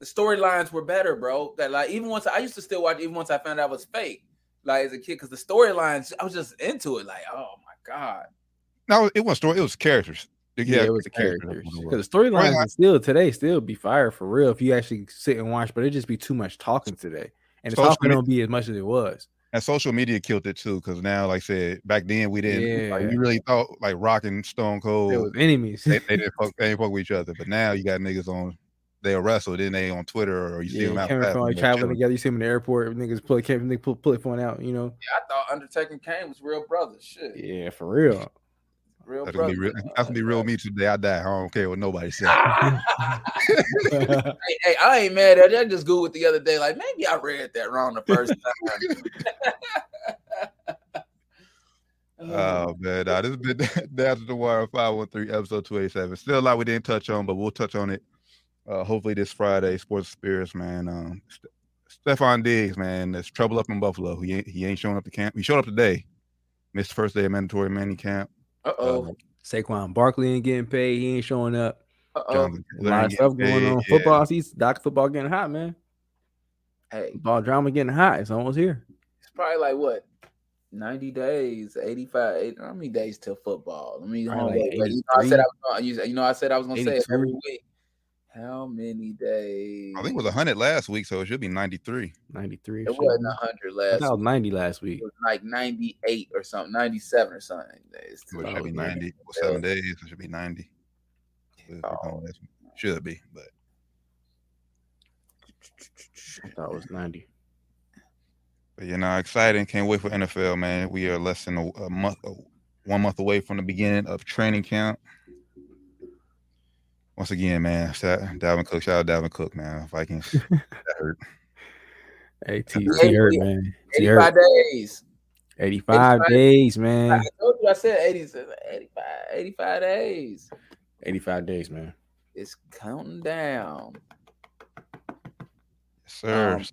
the storylines were better, bro. That like even once I used to still watch, even once I found out it was fake, like as a kid, because the storylines I was just into it. Like, oh my god, No, it wasn't story. It was characters. Yeah, it was the characters. that's what it was. Because the storylines Right. still today still be fire for real if you actually sit and watch, but it just be too much talking today. And the Social talking me- don't be as much as it was. And social media killed it too, because now, like I said, back then we didn't. Like, Yeah. we really thought like Rock and Stone Cold. It was enemies. they, they didn't fuck, they didn't fuck with each other. But now you got niggas on they'll wrestle, then they on Twitter or you see yeah, them out coming fast, from like they're traveling chilling. together. You see them in the airport. Niggas pull, can't they pull, pull it phone out. You know. yeah, I thought Undertaker and Kane was real brothers. Shit, Yeah, for real. Real That's gonna be real. That's gonna be real me today. I die. I don't care what nobody says. hey, hey, I ain't mad at it. I just googled the other day. Like maybe I read that wrong the first time. Oh man, nah, this has been down to the wire 513 episode 287. Still a lot we didn't touch on, but we'll touch on it. Uh, hopefully this Friday, Sports Spirits, man. Um, St- Stefon Diggs, man, there's trouble up in Buffalo. He ain't, he ain't showing up to camp. He showed up today. Missed the first day of mandatory minicamp. Uh oh. Saquon Barkley ain't getting paid. He ain't showing up. Uh oh. A lot of stuff getting going on. paid. Yeah. Football, I see Doc football getting hot, man. Hey, Football drama getting hot. It's almost here. it's probably like what? 90 days, 85, 80, how many days till football? Let me Probably like You know, I said I was gonna, you, you know, I said I was gonna say it every week. How many days? I think it was 100 last week, so it should be 93. 93. it shit. wasn't 100 last thought it was 90 last week. It was like 98 or something, 97 or something. Days. It Oh, should be yeah. 90. Well, seven days, it should be 90. Oh. Should be, but I thought it was 90. But, you know, exciting. Can't wait for NFL, man. We are less than a, a month, uh, one month away from the beginning of training camp. Once again, man, shout Dalvin Cook. Shout out Dalvin Cook, man. Vikings. that hurt. Hey, T, Eighty- T hurt, man. T 85 hurt. days. 85 85 days, I man. told you I said 80, 85, 85 days. 85 days, man. It's counting down. Yes, sir. Um,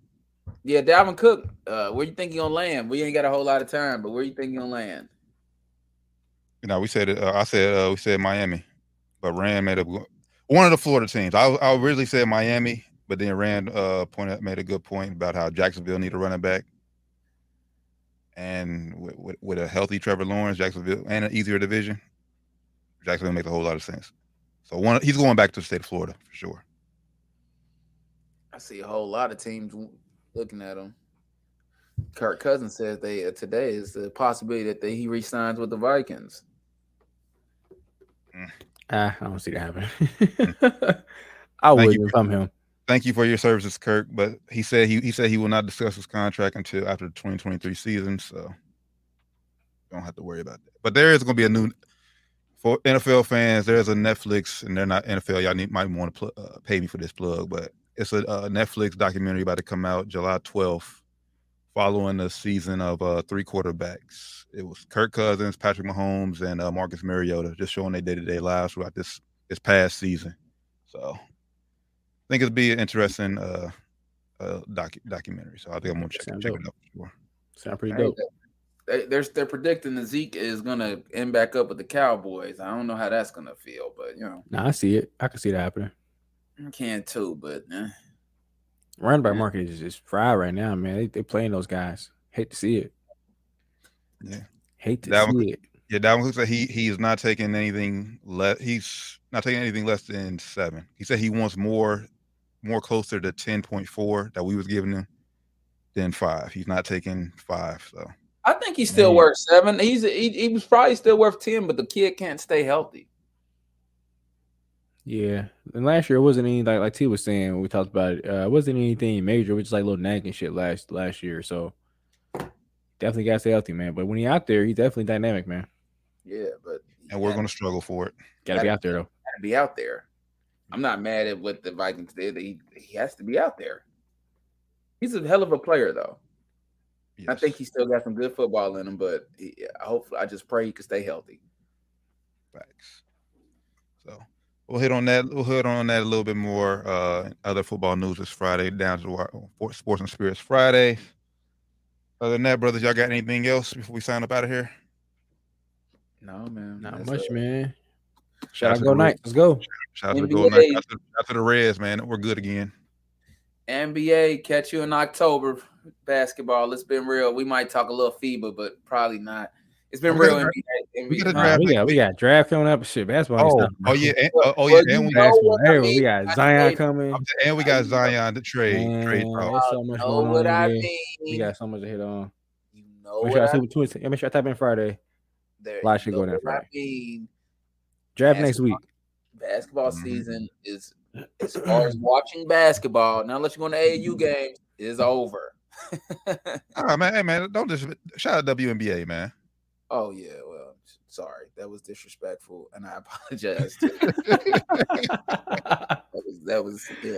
Yeah, Dalvin Cook. Uh, where you think he gonna land? We ain't got a whole lot of time, but where you think he gonna land? you know, we said it. Uh, I said uh, we said Miami, but Rand made a one of the Florida teams. I I originally said Miami, but then Rand uh pointed made a good point about how Jacksonville need a running back, and with, with, with a healthy Trevor Lawrence, Jacksonville, and an easier division, Jacksonville makes a whole lot of sense. So one, he's going back to the state of Florida for sure. I see a whole lot of teams looking at him. Kirk Cousins says they uh, today is the possibility that they, he resigns with the Vikings. Ah, I don't see that happening. I Thank would if I'm him. Thank you for your services, Kirk. But he said he he said he will not discuss his contract until after the 2023 season. So don't have to worry about that. But there is going to be a new for NFL fans. There's a Netflix, and they're not NFL. Y'all need might want to pl- uh, pay me for this plug, but it's a, uh Netflix documentary about to come out July 12th, following the season of uh, three quarterbacks. It was Kirk Cousins, Patrick Mahomes, and uh, Marcus Mariota, just showing their day to day lives throughout this this past season. So I think it'll be an interesting uh, uh docu- documentary. So I think I'm gonna check, check it out for sure. Sound pretty Hey, dope. They, they're they're predicting that Zeke is gonna end back up with the Cowboys. I don't know how that's gonna feel, but you know, Nah, I see it. I can see that happening. I can too. But eh. Running back market is just fried right now, man. They they playing those guys. Hate to see it. Yeah. Hate to That one- see it. Yeah, Dalvin Cook said he he is not taking anything less. He's not taking anything less than seven. He said he wants more, more closer to ten point four that we was giving him than five. He's not taking five. So I think he's still Man. worth seven. He's he, he was probably still worth ten, but the kid can't stay healthy. Yeah. And last year it wasn't any like like T was saying when we talked about it. Uh, it wasn't anything major, which is like little nagging shit last last year. So definitely gotta stay healthy, man. But when he out there, he's definitely dynamic, man. Yeah, but and we're gonna struggle for it. Gotta be out there though. Got to be out there. I'm not mad at what the Vikings did. He he has to be out there. He's a hell of a player, though. I think Yes, he's still got some good football in him, but he, I hopefully I just pray he can stay healthy. facts. So we'll hit on that. We'll hit on that a little bit more. Uh, other football news this Friday. Down to the Sports and Spirits Friday. Other than that, brothers, y'all got anything else before we sign up out of here? No man, Not that's much, a- man. Shout Shout out out to go the night. Let's go. Shout out to the NBA. Golden Knights. Shout out to, shout out to the Reds, man. We're good again. NBA. Catch you in October. Basketball. It's been real. We might talk a little FIBA, but probably not. It's been We real. gotta- NBA. we got a NBA. Nah, draft we got we got draft coming up. Shit, basketball. ain't Oh, stopping, oh yeah, and, Well, oh, well, yeah, and we know got, what I Everywhere. we got Zion coming. and we got Zion to trade trade Man, talk. there's so much know going on. what I in there. mean. We got so much to hit on. you know Make what sure I I see what make sure I type in Friday. there- lot of you shit know going down what I Friday. mean. Draft next week. basketball Mhm. season is as far as watching basketball. Now, unless you're going to AAU games, is over. Oh man, hey man, don't just shout out WNBA, man. oh yeah, well, sorry, that was disrespectful, and I apologize. That was that was yeah.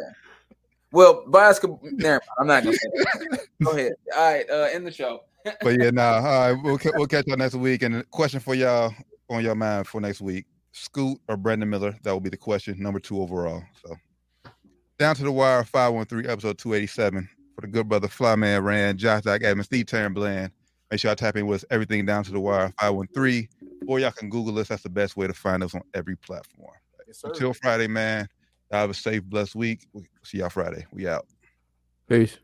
Well, basketball. Never mind. I'm not gonna say that. Go ahead. All right, uh, end the show. but yeah, nah. All right, we'll ca- we'll catch y'all next week. And question for y'all on your mind for next week: Scoot or Brandon Miller? That will be the question, number two overall. So down to the wire, five one three, episode two eighty seven. For the good brother Flyman Rand, Josh Doc Evans, Steve Taryn Bland. Make sure y'all tap in with us, everything down to the wire, 513. Or y'all can Google us. That's the best way to find us on every platform. Until Friday, man. Y'all have a safe, blessed week. We'll see y'all Friday. We out. Peace.